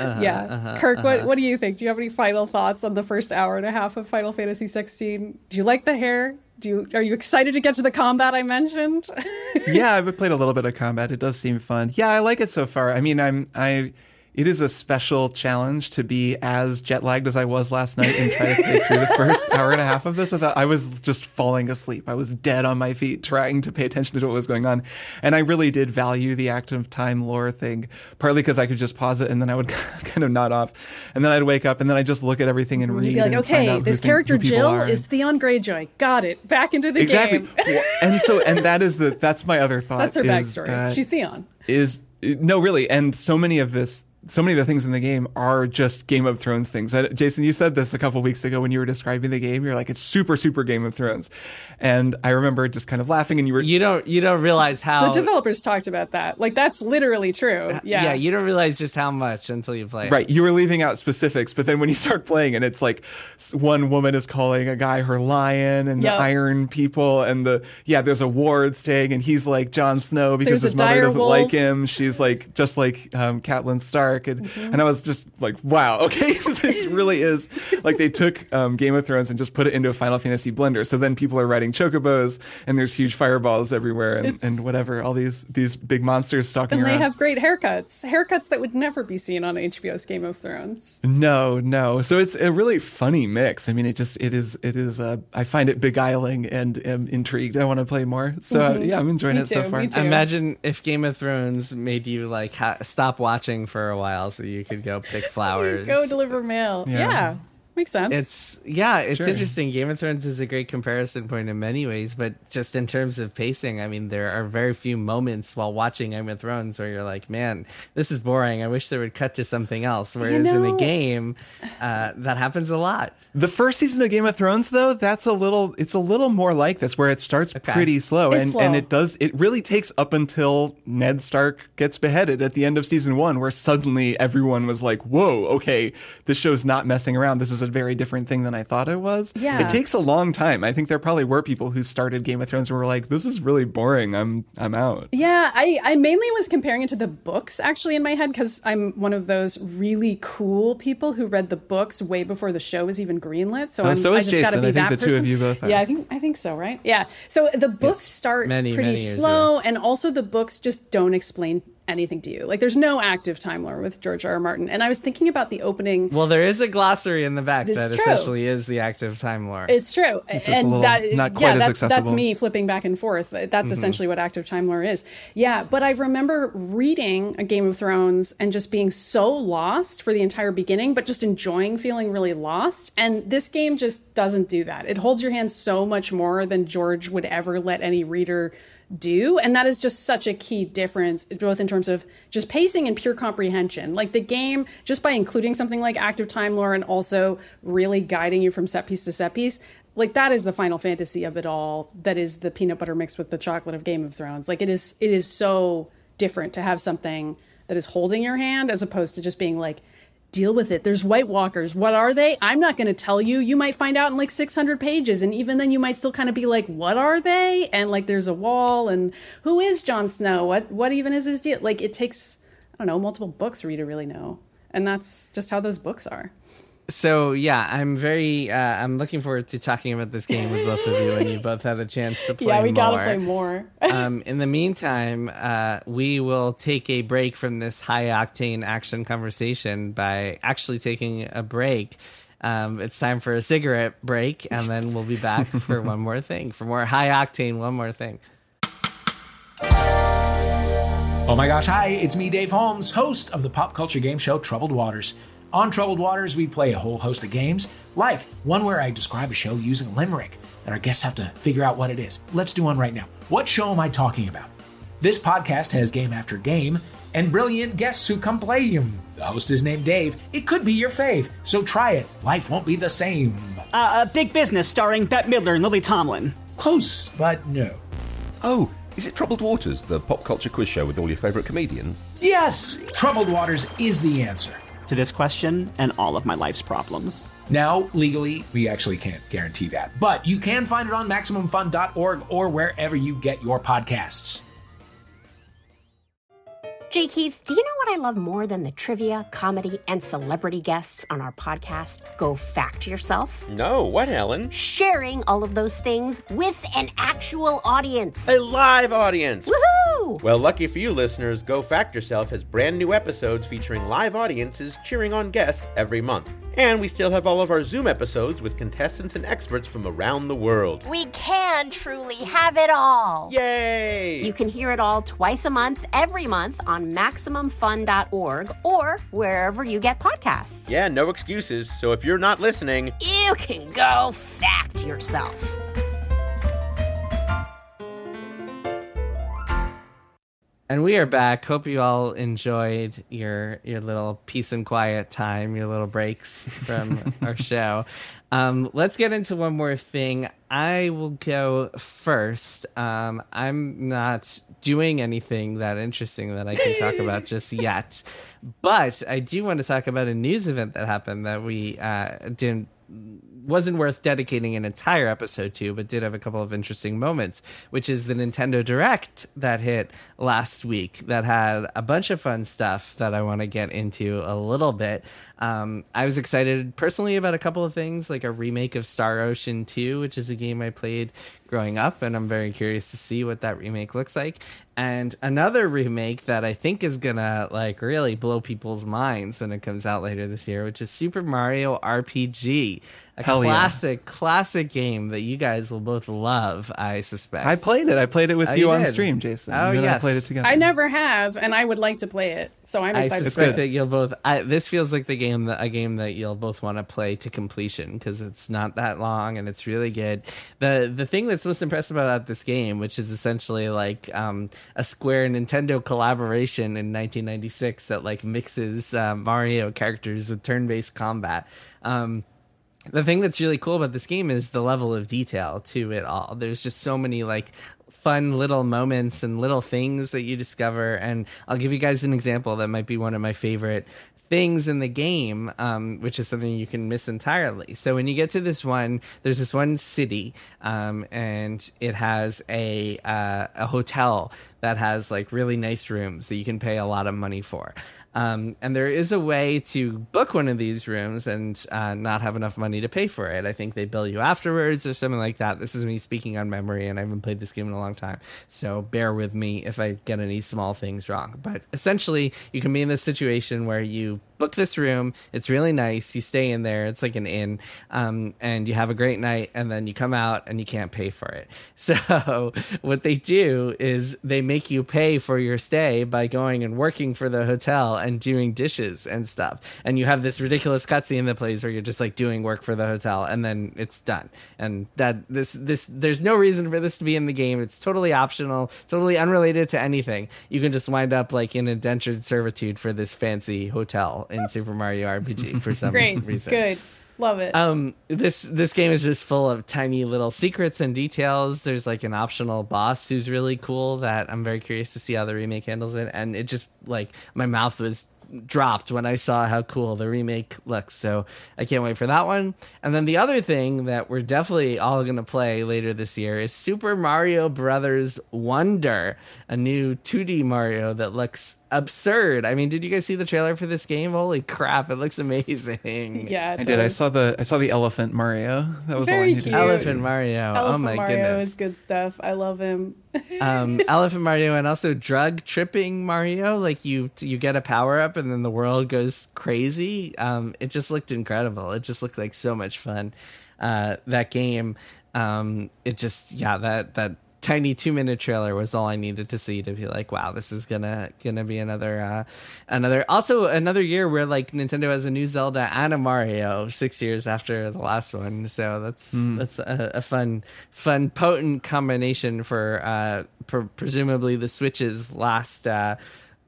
Uh-huh, yeah, uh-huh, Kirk, what uh-huh. what do you think? Do you have any final thoughts on the first hour and a half of Final Fantasy 16? Do you like the hair? Do you are you excited to get to the combat I mentioned? yeah, I've played a little bit of combat. It does seem fun. Yeah, I like it so far. I mean, I'm I. It is a special challenge to be as jet lagged as I was last night and try to play through the first hour and a half of this without. I was just falling asleep. I was dead on my feet trying to pay attention to what was going on, and I really did value the active time lore thing. Partly because I could just pause it and then I would kind of nod off, and then I'd wake up and then I would just look at everything and read. You'd be like, okay, this thing- character Jill are. is Theon Greyjoy. Got it. Back into the exactly. game. Well, and so and that is the that's my other thought. That's her is, backstory. uh, She's Theon. is no really and so many of this so many of the things in the game are just game of thrones things I, jason you said this a couple weeks ago when you were describing the game you're like it's super super game of thrones and i remember just kind of laughing and you were You don't, you don't realize how. The developers talked about that. Like that's literally true. Yeah. yeah, you don't realize just how much until you play. Right, you were leaving out specifics, but then when you start playing and it's like one woman is calling a guy her lion and Yep. the iron people and the yeah, there's a ward staying and he's like Jon Snow because There's his mother doesn't wolf. like him. She's like just like um, Catelyn Stark and Mm-hmm. and I was just like, wow, okay, this really is like they took um, Game of Thrones and just put it into a Final Fantasy blender. So then people are riding chocobos and there's huge fireballs everywhere and, and whatever, all these these big monsters stalking and they have great haircuts. Haircuts that would never be seen on HBO's Game of Thrones. No, no. So it's a really funny mix. I mean, it just it is it is. Uh, I find it beguiling and am intrigued. I want to play more. So uh, yeah, I'm enjoying Me it so far. Imagine if Game of Thrones made you like ha- stop watching for a while so you could go pick flowers. Go deliver mail. Yeah. Yeah. Makes sense. It's yeah, it's Sure. interesting. Game of Thrones is a great comparison point in many ways, but just in terms of pacing, I mean, there are very few moments while watching Game of Thrones where you're like, "Man, this is boring. I wish they would cut to something else." Whereas in know- a game, uh, that happens a lot. The first season of Game of Thrones, though, that's a little. It's a little more like this, where it starts pretty slow, It's and slow. and it does. It really takes up until Ned Stark gets beheaded at the end of season one, where suddenly everyone was like, "Whoa, okay, this show's not messing around. This is a very different thing than I thought it was. Yeah. It takes a long time. I think there probably were people who started Game of Thrones and were like, this is really boring. I'm I'm out. Yeah, I, I mainly was comparing it to the books actually in my head because I'm one of those really cool people who read the books way before the show was even greenlit. So oh, I'm, so I is just gotta be I think that the two of person. you both are. Yeah, I think I think so, right? Yeah. So the books start Many, pretty many years slow, and also the books just don't explain anything to you. Like there's no active time lore with George R. R. Martin. And I was thinking about the opening. Well, there is a glossary in the back It's that essentially is the active time lore. It's true, just a and little- that not quite yeah, as that's that's me flipping back and forth. That's Mm-hmm. essentially what active time lore is. Yeah, but I remember reading a Game of Thrones and just being so lost for the entire beginning, but just enjoying feeling really lost. And this game just doesn't do that. It holds your hand so much more than George would ever let any reader do and that is just such a key difference both in terms of just pacing and pure comprehension. Like the game just by including something like active time lore and also really guiding you from set piece to set piece like that is the final fantasy of it all that is the peanut butter mixed with the chocolate of game of thrones. Like it is it is so different to have something that is holding your hand as opposed to just being like deal with it. There's White Walkers. What are they? I'm not going to tell you. You might find out in like 600 pages. And even then, you might still kind of be like, what are they? And like, there's a wall. And who is Jon Snow? What, what even is his deal? Like, it takes, I don't know, multiple books for you to really know. And that's just how those books are. So yeah, I'm very. Uh, I'm looking forward to talking about this game with both of you, and you both had a chance to play. yeah, we got to play more. um, in the meantime, uh, we will take a break from this high octane action conversation by actually taking a break. Um, it's time for a cigarette break, and then we'll be back for one more thing, for more high octane, one more thing. Oh my gosh, hi, it's me, Dave Holmes, host of the pop culture game show Troubled Waters. On Troubled Waters, we play a whole host of games, like one where I describe a show using a limerick, and our guests have to figure out what it is. Let's do one right now. What show am I talking about? This podcast has game after game and brilliant guests who come play them. The host is named Dave. It could be your fave, so try it. Life won't be the same. Uh, a big business starring Bette Midler and Lily Tomlin. Close, but no. Oh, is it Troubled Waters, the pop culture quiz show with all your favourite comedians? Yes, Troubled Waters is the answer. To this question and all of my life's problems. Now, legally, we actually can't guarantee that, but you can find it on MaximumFun.org or wherever you get your podcasts. J. Keith, do you know what I love more than the trivia, comedy, and celebrity guests on our podcast, Go Fact Yourself? No, what, Helen? Sharing all of those things with an actual audience. A live audience. Woohoo! Well, lucky for you listeners, Go Fact Yourself has brand new episodes featuring live audiences cheering on guests every month. And we still have all of our Zoom episodes with contestants and experts from around the world. We can truly have it all. Yay! You can hear it all twice a month, every month on MaximumFun.org or wherever you get podcasts. yeah, no excuses. So if you're not listening, You can go fact yourself. And we are back. Hope you all enjoyed your your little peace and quiet time, your little breaks from our show. Um, let's get into one more thing. I will go first. Um, I'm not doing anything that interesting that I can talk about just yet, but I do want to talk about a news event that happened that we uh, didn't wasn't worth dedicating an entire episode to, but did have a couple of interesting moments, which is the Nintendo Direct that hit last week that had a bunch of fun stuff that I want to get into a little bit. Um, I was excited personally about a couple of things, like a remake of Star Ocean 2, which is a game I played growing up, and I'm very curious to see what that remake looks like. And another remake that I think is gonna like really blow people's minds when it comes out later this year, which is Super Mario RPG, a Hell yeah. classic, classic game that you guys will both love. I suspect. I played it. I played it with Oh, you, you on stream, Jason. Oh, yeah, I played it together. I never have, and I would like to play it. So I'm I excited. to suspect play that this. you'll both. I, this feels like the game that a game that you'll both want to play to completion because it's not that long and it's really good. the The thing that's most impressive about this game, which is essentially like um, a Square Nintendo collaboration in 1996 that like mixes uh, Mario characters with turn based combat. Um, the thing that's really cool about this game is the level of detail to it all. There's just so many like fun little moments and little things that you discover. And I'll give you guys an example that might be one of my favorite things in the game, um, which is something you can miss entirely. So when you get to this one, there's this one city, um, and it has a uh, a hotel that has like really nice rooms that you can pay a lot of money for. Um, and there is a way to book one of these rooms and uh, not have enough money to pay for it. I think they bill you afterwards or something like that. This is me speaking on memory, and I haven't played this game in a long time. So bear with me if I get any small things wrong. But essentially, you can be in this situation where you book this room. It's really nice. You stay in there. It's like an inn, um, and you have a great night. And then you come out and you can't pay for it. So what they do is they make you pay for your stay by going and working for the hotel and doing dishes and stuff. And you have this ridiculous cutscene that plays where you're just like doing work for the hotel, and then it's done. And that this this there's no reason for this to be in the game. It's totally optional, totally unrelated to anything. You can just wind up like in indentured servitude for this fancy hotel in Super Mario RPG for some Great. reason. Good. Love it. Um, this this game is just full of tiny little secrets and details. There's like an optional boss who's really cool that I'm very curious to see how the remake handles it. And it just like my mouth was dropped when I saw how cool the remake looks. So I can't wait for that one. And then the other thing that we're definitely all going to play later this year is Super Mario Brothers Wonder, a new 2D Mario that looks absurd. I mean, did you guys see the trailer for this game? Holy crap, it looks amazing. yeah, I did. I saw the I saw the elephant Mario. That was all I needed. cute. to see. Elephant Mario. oh my Mario goodness. is good stuff. I love him. um, Elephant Mario and also drug tripping Mario. Like you, you get a power up and then the world goes crazy. Um, it just looked incredible. It just looked like so much fun. Uh, that game. Um, it just yeah that that tiny two minute trailer was all I needed to see to be like, wow, this is gonna gonna be another uh, another also another year where like Nintendo has a new Zelda and a Mario six years after the last one. So that's that's a, a fun fun potent combination for uh, pre- presumably the Switch's last. Uh,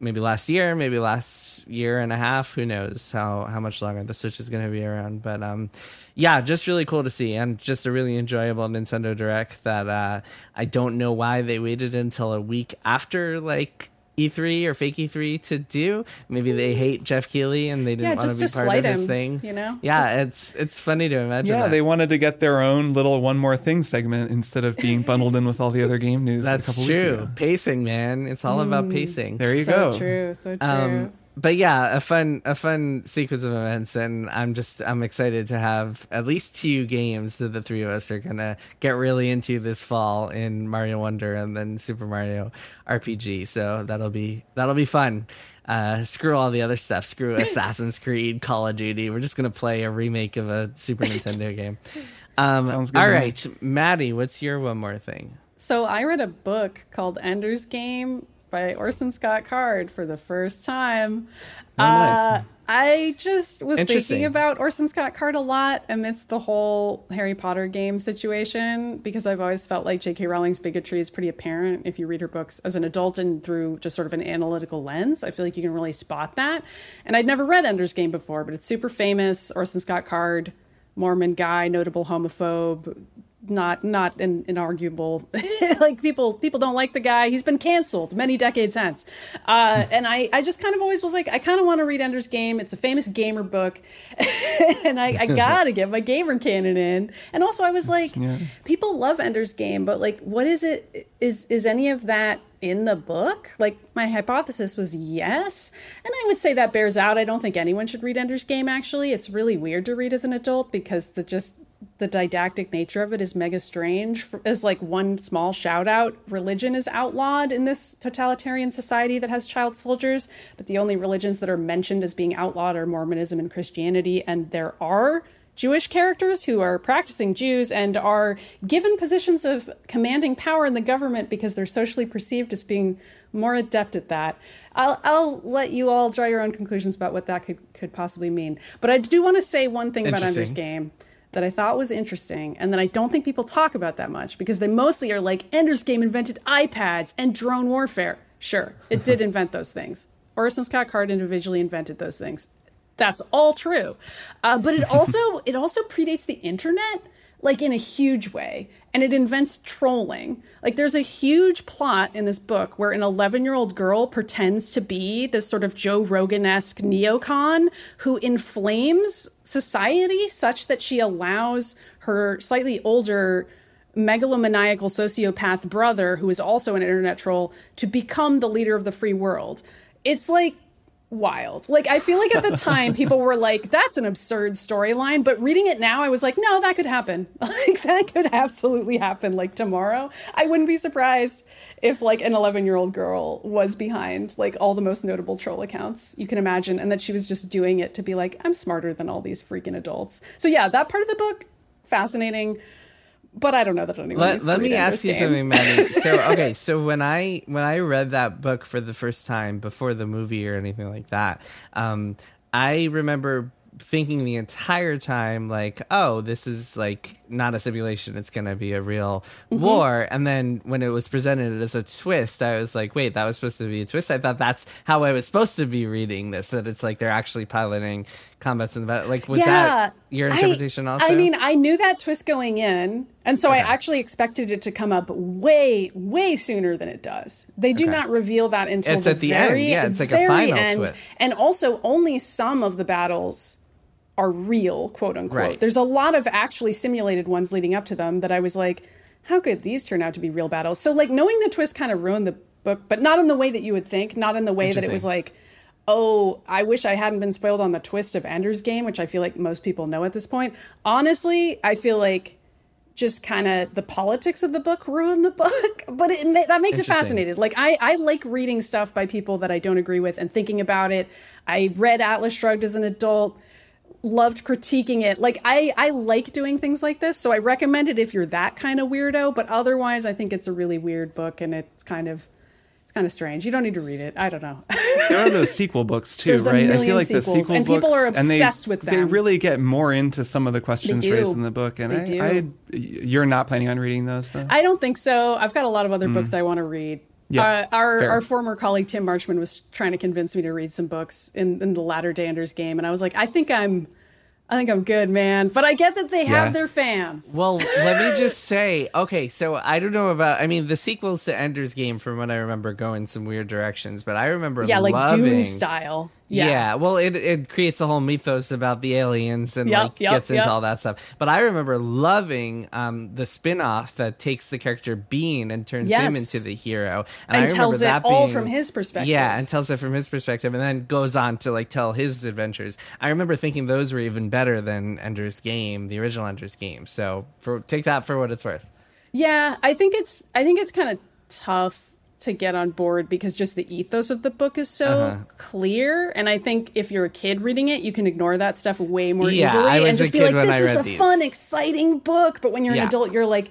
Maybe last year, maybe last year and a half. Who knows how how much longer the Switch is going to be around? But um, yeah, just really cool to see, and just a really enjoyable Nintendo Direct that uh, I don't know why they waited until a week after like E3 or fake E3 to do. Maybe they hate Geoff Keighley and they didn't Yeah, want to be to part of slight this him, thing. you know? Yeah, it's it's funny to imagine. Yeah, that. they wanted to get their own little one more thing segment instead of being bundled in with all the other game news. a That's couple Weeks true. ago. Pacing, man. It's all about pacing. There you so go. true. So true. Um, but yeah, a fun a fun sequence of events, and I'm just I'm excited to have at least two games that the three of us are gonna get really into this fall in Mario Wonder and then Super Mario RPG. So that'll be that'll be fun. Uh, screw all the other stuff. Screw Assassin's Creed, Call of Duty. We're just gonna play a remake of a Super Nintendo game. Um, Sounds good all to me. Maddy, what's your one more thing? So I read a book called Ender's Game by Orson Scott Card for the first time. Oh, nice. Uh, I just was thinking about Orson Scott Card a lot amidst the whole Harry Potter game situation because I've always felt like J.K. Rowling's bigotry is pretty apparent if you read her books as an adult and through just sort of an analytical lens. I feel like you can really spot that. And I'd never read Ender's Game before, but it's super famous. Orson Scott Card, Mormon guy, notable homophobe, not not an inarguable like people people don't like the guy. He's been canceled many decades hence. Uh and i i just kind of always was like i kind of want to read ender's game. It's a famous gamer book. And i i gotta get my gamer canon in. And also i was like people love ender's game but like what is it is is any of that in the book? Like my hypothesis was yes, and I would say that bears out. I don't think anyone should read Ender's Game. Actually, it's really weird to read as an adult because the just the didactic nature of it is mega strange. As like one small shout out, religion is outlawed in this totalitarian society that has child soldiers, but the only religions that are mentioned as being outlawed are Mormonism and Christianity, and there are Jewish characters who are practicing Jews and are given positions of commanding power in the government because they're socially perceived as being more adept at that. I'll, I'll let you all draw your own conclusions about what that could, could possibly mean. But I do want to say one thing about Ender's Game that I thought was interesting and that I don't think people talk about that much because they mostly are like Ender's Game invented iPads and drone warfare. Sure, it did invent those things. Orson Scott Card individually invented those things that's all true uh, but it also it also predates the internet like in a huge way. And it invents trolling. Like there's a huge plot in this book where an 11 year old girl pretends to be this sort of Joe Rogan esque neocon who inflames society such that she allows her slightly older megalomaniacal sociopath brother, who is also an internet troll, to become the leader of the free world. It's like wild. Like I feel like at the time people were like, "That's an absurd storyline," but reading it now, I was like, "No, that could happen. Like that could absolutely happen. Like tomorrow, I wouldn't be surprised if like an 11 year old girl was behind like all the most notable troll accounts you can imagine, and that she was just doing it to be like, I'm smarter than all these freaking adults. So yeah, that part of the book fascinating." But I don't know that anyone. Let, let me ask you something, Maddy. So okay, so when I when I read that book for the first time before the movie or anything like that, um, I remember thinking the entire time like, oh, this is like not a simulation; it's going to be a real Mm-hmm. war. And then when it was presented as a twist, I was like, wait, that was supposed to be a twist. I thought that's how I was supposed to be reading this. That it's like they're actually piloting combats in the battle. Like, was that your I- interpretation? also, I mean, I knew that twist going in, and so I actually expected it to come up way, way sooner than it does. They do Okay. not reveal that until It's the at the end. very, Yeah, it's like a final end. twist. And also, only some of the battles are real, quote unquote. Right. There's a lot of actually simulated ones leading up to them that I was like, how could these turn out to be real battles? So, like, knowing the twist kind of ruined the book, but not in the way that you would think, not in the way that it was like, oh, I wish I hadn't been spoiled on the twist of Ender's Game, which I feel like most people know at this point. Honestly, I feel like just kind of the politics of the book ruin the book, but it, that makes it fascinating. Like I, I like reading stuff by people that I don't agree with and thinking about it. I read Atlas Shrugged as an adult, loved critiquing it. Like I, I like doing things like this, so I recommend it if you're that kind of weirdo. But otherwise, I think it's a really weird book, and it's kind of, it's kind of strange. You don't need to read it. I don't know. there are those sequel books too, There's right? I feel like sequels, the sequel and people books, are and they, obsessed with They really get more into some of the questions raised in the book, and I. I, you're not planning on reading those though. I don't think so. I've got a lot of other books I want to read. Mm. Yeah, uh, our fair. our former colleague Tim Marchman was trying to convince me to read some books in, in the latter day Ender's Game, and I was like, I think I'm, I think I'm good, man. But I get that they Yeah. have their fans. Well, let me just say, okay, so I don't know about. I mean, the sequels to Ender's Game, from what I remember, go in some weird directions. But I remember, yeah, like loving, Dune style. Yeah. Yeah. well, it it creates a whole mythos about the aliens and Yep, like yep, gets into yep. all that stuff. But I remember loving um, the spin-off that takes the character Bean and turns him into the hero, And I remember tells it that all being- from his perspective. Yeah, and tells it from his perspective, and then goes on to like tell his adventures. I remember thinking those were even better than Ender's Game, the original Ender's Game. So for take that for what it's worth. Yeah, I think it's I think it's kind of tough to get on board because just the ethos of the book is so Uh-huh. clear and I think if you're a kid reading it, you can ignore that stuff way more Yeah, easily I was and a just be like this is a these. fun exciting book, but when you're Yeah. an adult you're like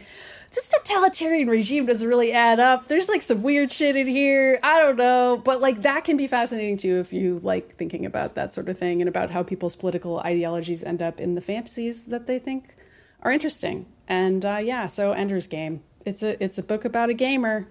this totalitarian regime doesn't really add up. There's like some weird shit in here. I don't know. But like that can be fascinating too if you like thinking about that sort of thing and about how people's political ideologies end up in the fantasies that they think are interesting. And uh, yeah, so Ender's Game. It's a it's a book about a gamer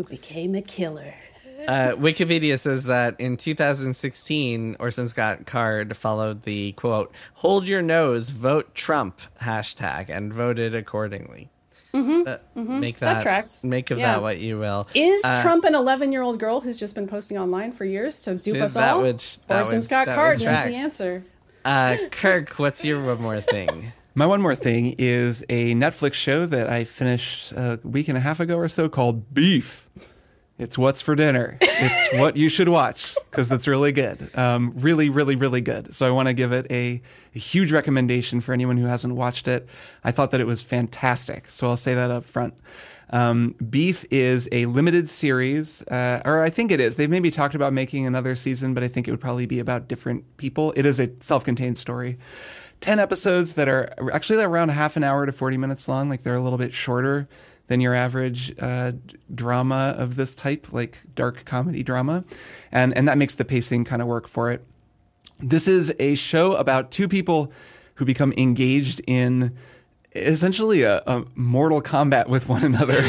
who became a killer. Uh, Wikipedia says that in 2016, Orson Scott Card followed the quote "Hold your nose, vote Trump" hashtag and voted accordingly. Mm-hmm, Make that, That. Make of Yeah. that what you will. Is Uh, Trump an 11 year old girl who's just been posting online for years to dupe us that all? would- that Orson would- Scott Card knows the answer. Uh, Kirk, what's your one more thing? My one more thing is a Netflix show that I finished a week and a half ago or so called Beef. It's what's for dinner. It's what you should watch because it's really good. Um, really, really, really good. So I want to give it a, a huge recommendation for anyone who hasn't watched it. I thought that it was fantastic. So I'll say that up front. Um, Beef is a limited series, uh, or I think it is. They've maybe talked about making another season, but I think it would probably be about different people. It is a self contained story. 10 episodes that are actually around half an hour to 40 minutes long. Like they're a little bit shorter than your average uh, drama of this type, like dark comedy drama. And, and that makes the pacing kind of work for it. This is a show about two people who become engaged in essentially a, a mortal combat with one another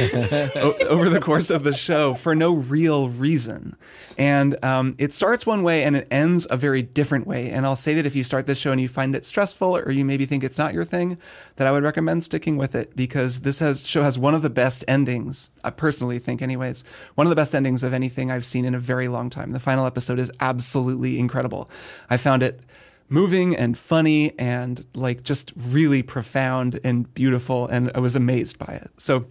o- over the course of the show for no real reason. And um, it starts one way and it ends a very different way. And I'll say that if you start this show and you find it stressful or you maybe think it's not your thing, that I would recommend sticking with it because this has, show has one of the best endings. I personally think, anyways, one of the best endings of anything I've seen in a very long time. The final episode is absolutely incredible. I found it moving and funny and like just really profound and beautiful. And I was amazed by it. So,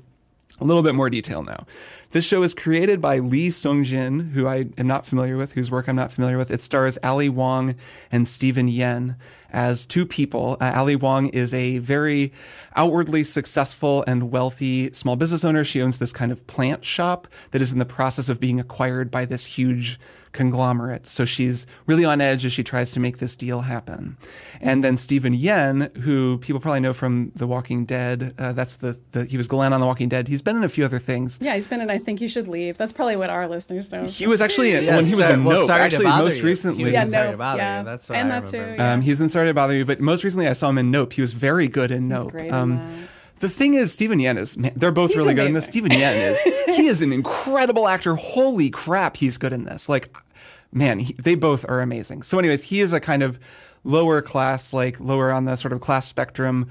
a little bit more detail now. This show is created by Lee Sung Jin, who I am not familiar with, whose work I'm not familiar with. It stars Ali Wong and Steven Yeun as two people. Uh, Ali Wong is a very outwardly successful and wealthy small business owner. She owns this kind of plant shop that is in the process of being acquired by this huge conglomerate. So she's really on edge as she tries to make this deal happen. And then Steven Yeun, who people probably know from The Walking Dead, uh, that's the, the he was Glenn on The Walking Dead. He's been in a few other things. Yeah, he's been in I Think You Should Leave. That's probably what our listeners know. He was actually in, Yes, when he was sir. in Well, Nope. sorry actually, most you. recently, He was Yeah, in Sorry Nope, to Bother yeah. You. That's what And I that too, remember. yeah. Um, he's in Sorry to Bother You, but most recently I saw him in Nope. He was very good in Nope. great in um, that. The thing is, Steven Yeun is, man, they're both He's really good in this. Stephen Steven Yeun is, he is an incredible actor. Holy crap, he's good in this. Like, man, he, they both are amazing. So, anyways, he is a kind of lower class, like lower on the sort of class spectrum,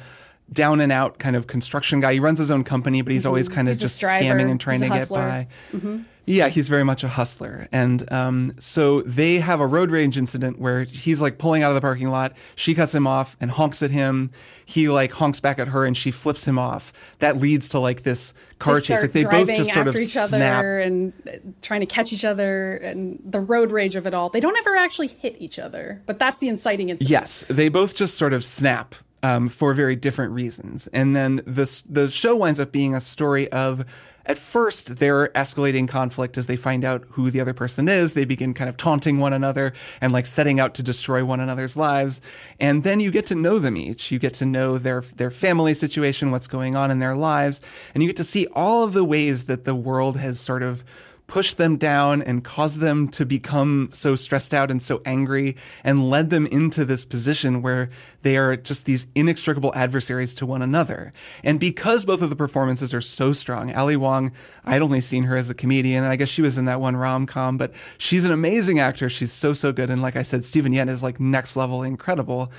down and out kind of construction guy. He runs his own company, but he's always kind of Mm-hmm. He's just scamming and trying to get hustler. Mm-hmm. by. Yeah, he's very much a hustler. And um, so they have a road rage incident where he's like pulling out of the parking lot. She cuts him off and honks at him. He like honks back at her and she flips him off. That leads to like this car they chase. Like they both just sort of each snap. other and uh, trying to catch each other and the road rage of it all. They don't ever actually hit each other, but that's the inciting incident. Yes, they both just sort of snap um, for very different reasons, and then this the show winds up being a story of. At first, their escalating conflict as they find out who the other person is. They begin kind of taunting one another and like setting out to destroy one another's lives. And then you get to know them each. You get to know their their family situation, what's going on in their lives, and you get to see all of the ways that the world has sort of pushed them down and caused them to become so stressed out and so angry and led them into this position where they are just these inextricable adversaries to one another. And because both of the performances are so strong, Ali Wong, I'd only seen her as a comedian, and I guess she was in that one rom com, but she's an amazing actor. She's so, so good. And like I said, Steven Yeun is like next level incredible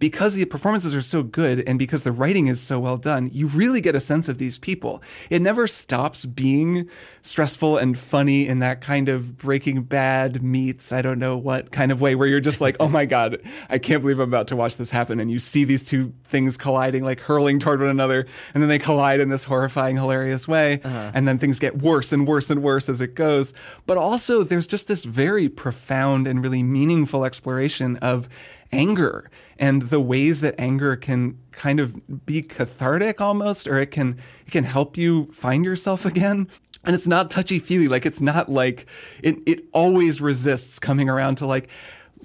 because the performances are so good and because the writing is so well done, you really get a sense of these people. It never stops being stressful and funny in that kind of Breaking Bad meets, I don't know what kind of way where you're just like, oh my God, I can't believe I'm about to watch this happen. And you see these two things colliding, like hurling toward one another, and then they collide in this horrifying, hilarious way. Uh-huh. And then things get worse and worse and worse as it goes. But also, there's just this very profound and really meaningful exploration of anger and the ways that anger can kind of be cathartic almost or it can it can help you find yourself again. And it's not touchy feely like it's not like it it always resists coming around to like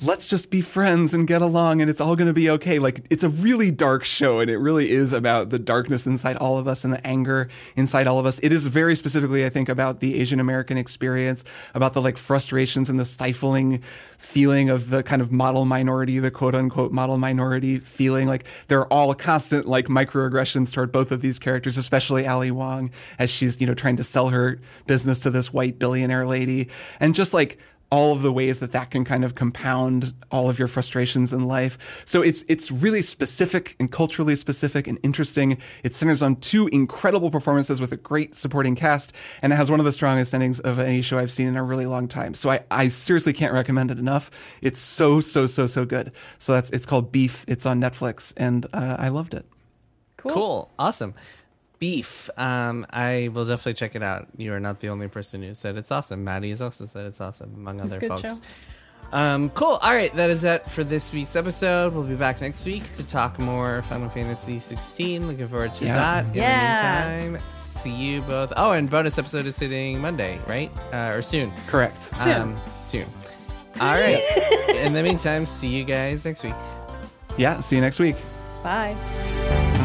let's just be friends and get along and it's all going to be okay. Like it's a really dark show and it really is about the darkness inside all of us and the anger inside all of us. It is very specifically, I think, about the Asian American experience, about the like frustrations and the stifling feeling of the kind of model minority, the quote unquote model minority feeling. Like there are all constant like microaggressions toward both of these characters, especially Ali Wong as she's, you know, trying to sell her business to this white billionaire lady. And just like all of the ways that that can kind of compound all of your frustrations in life. So it's it's really specific and culturally specific and interesting. It centers on two incredible performances with a great supporting cast, and it has one of the strongest endings of any show I've seen in a really long time. So I, I seriously can't recommend it enough. It's so so so so good. So that's it's called Beef. It's on Netflix, and uh, I loved it. Cool. Cool. Awesome. Beef. Um, I will definitely check it out. You are not the only person who said it's awesome. Maddy has also said it's awesome, among It's other good folks. show. Um, cool. All right, that is it for this week's episode. We'll be back next week to talk more Final Fantasy 16. Looking forward to Yeah. that. In Yeah. the meantime, see you both. Oh, and bonus episode is hitting Monday, right? Uh, or soon. Correct. Soon. Um, soon. All right. In the meantime, see you guys next week. Yeah. See you next week. Bye.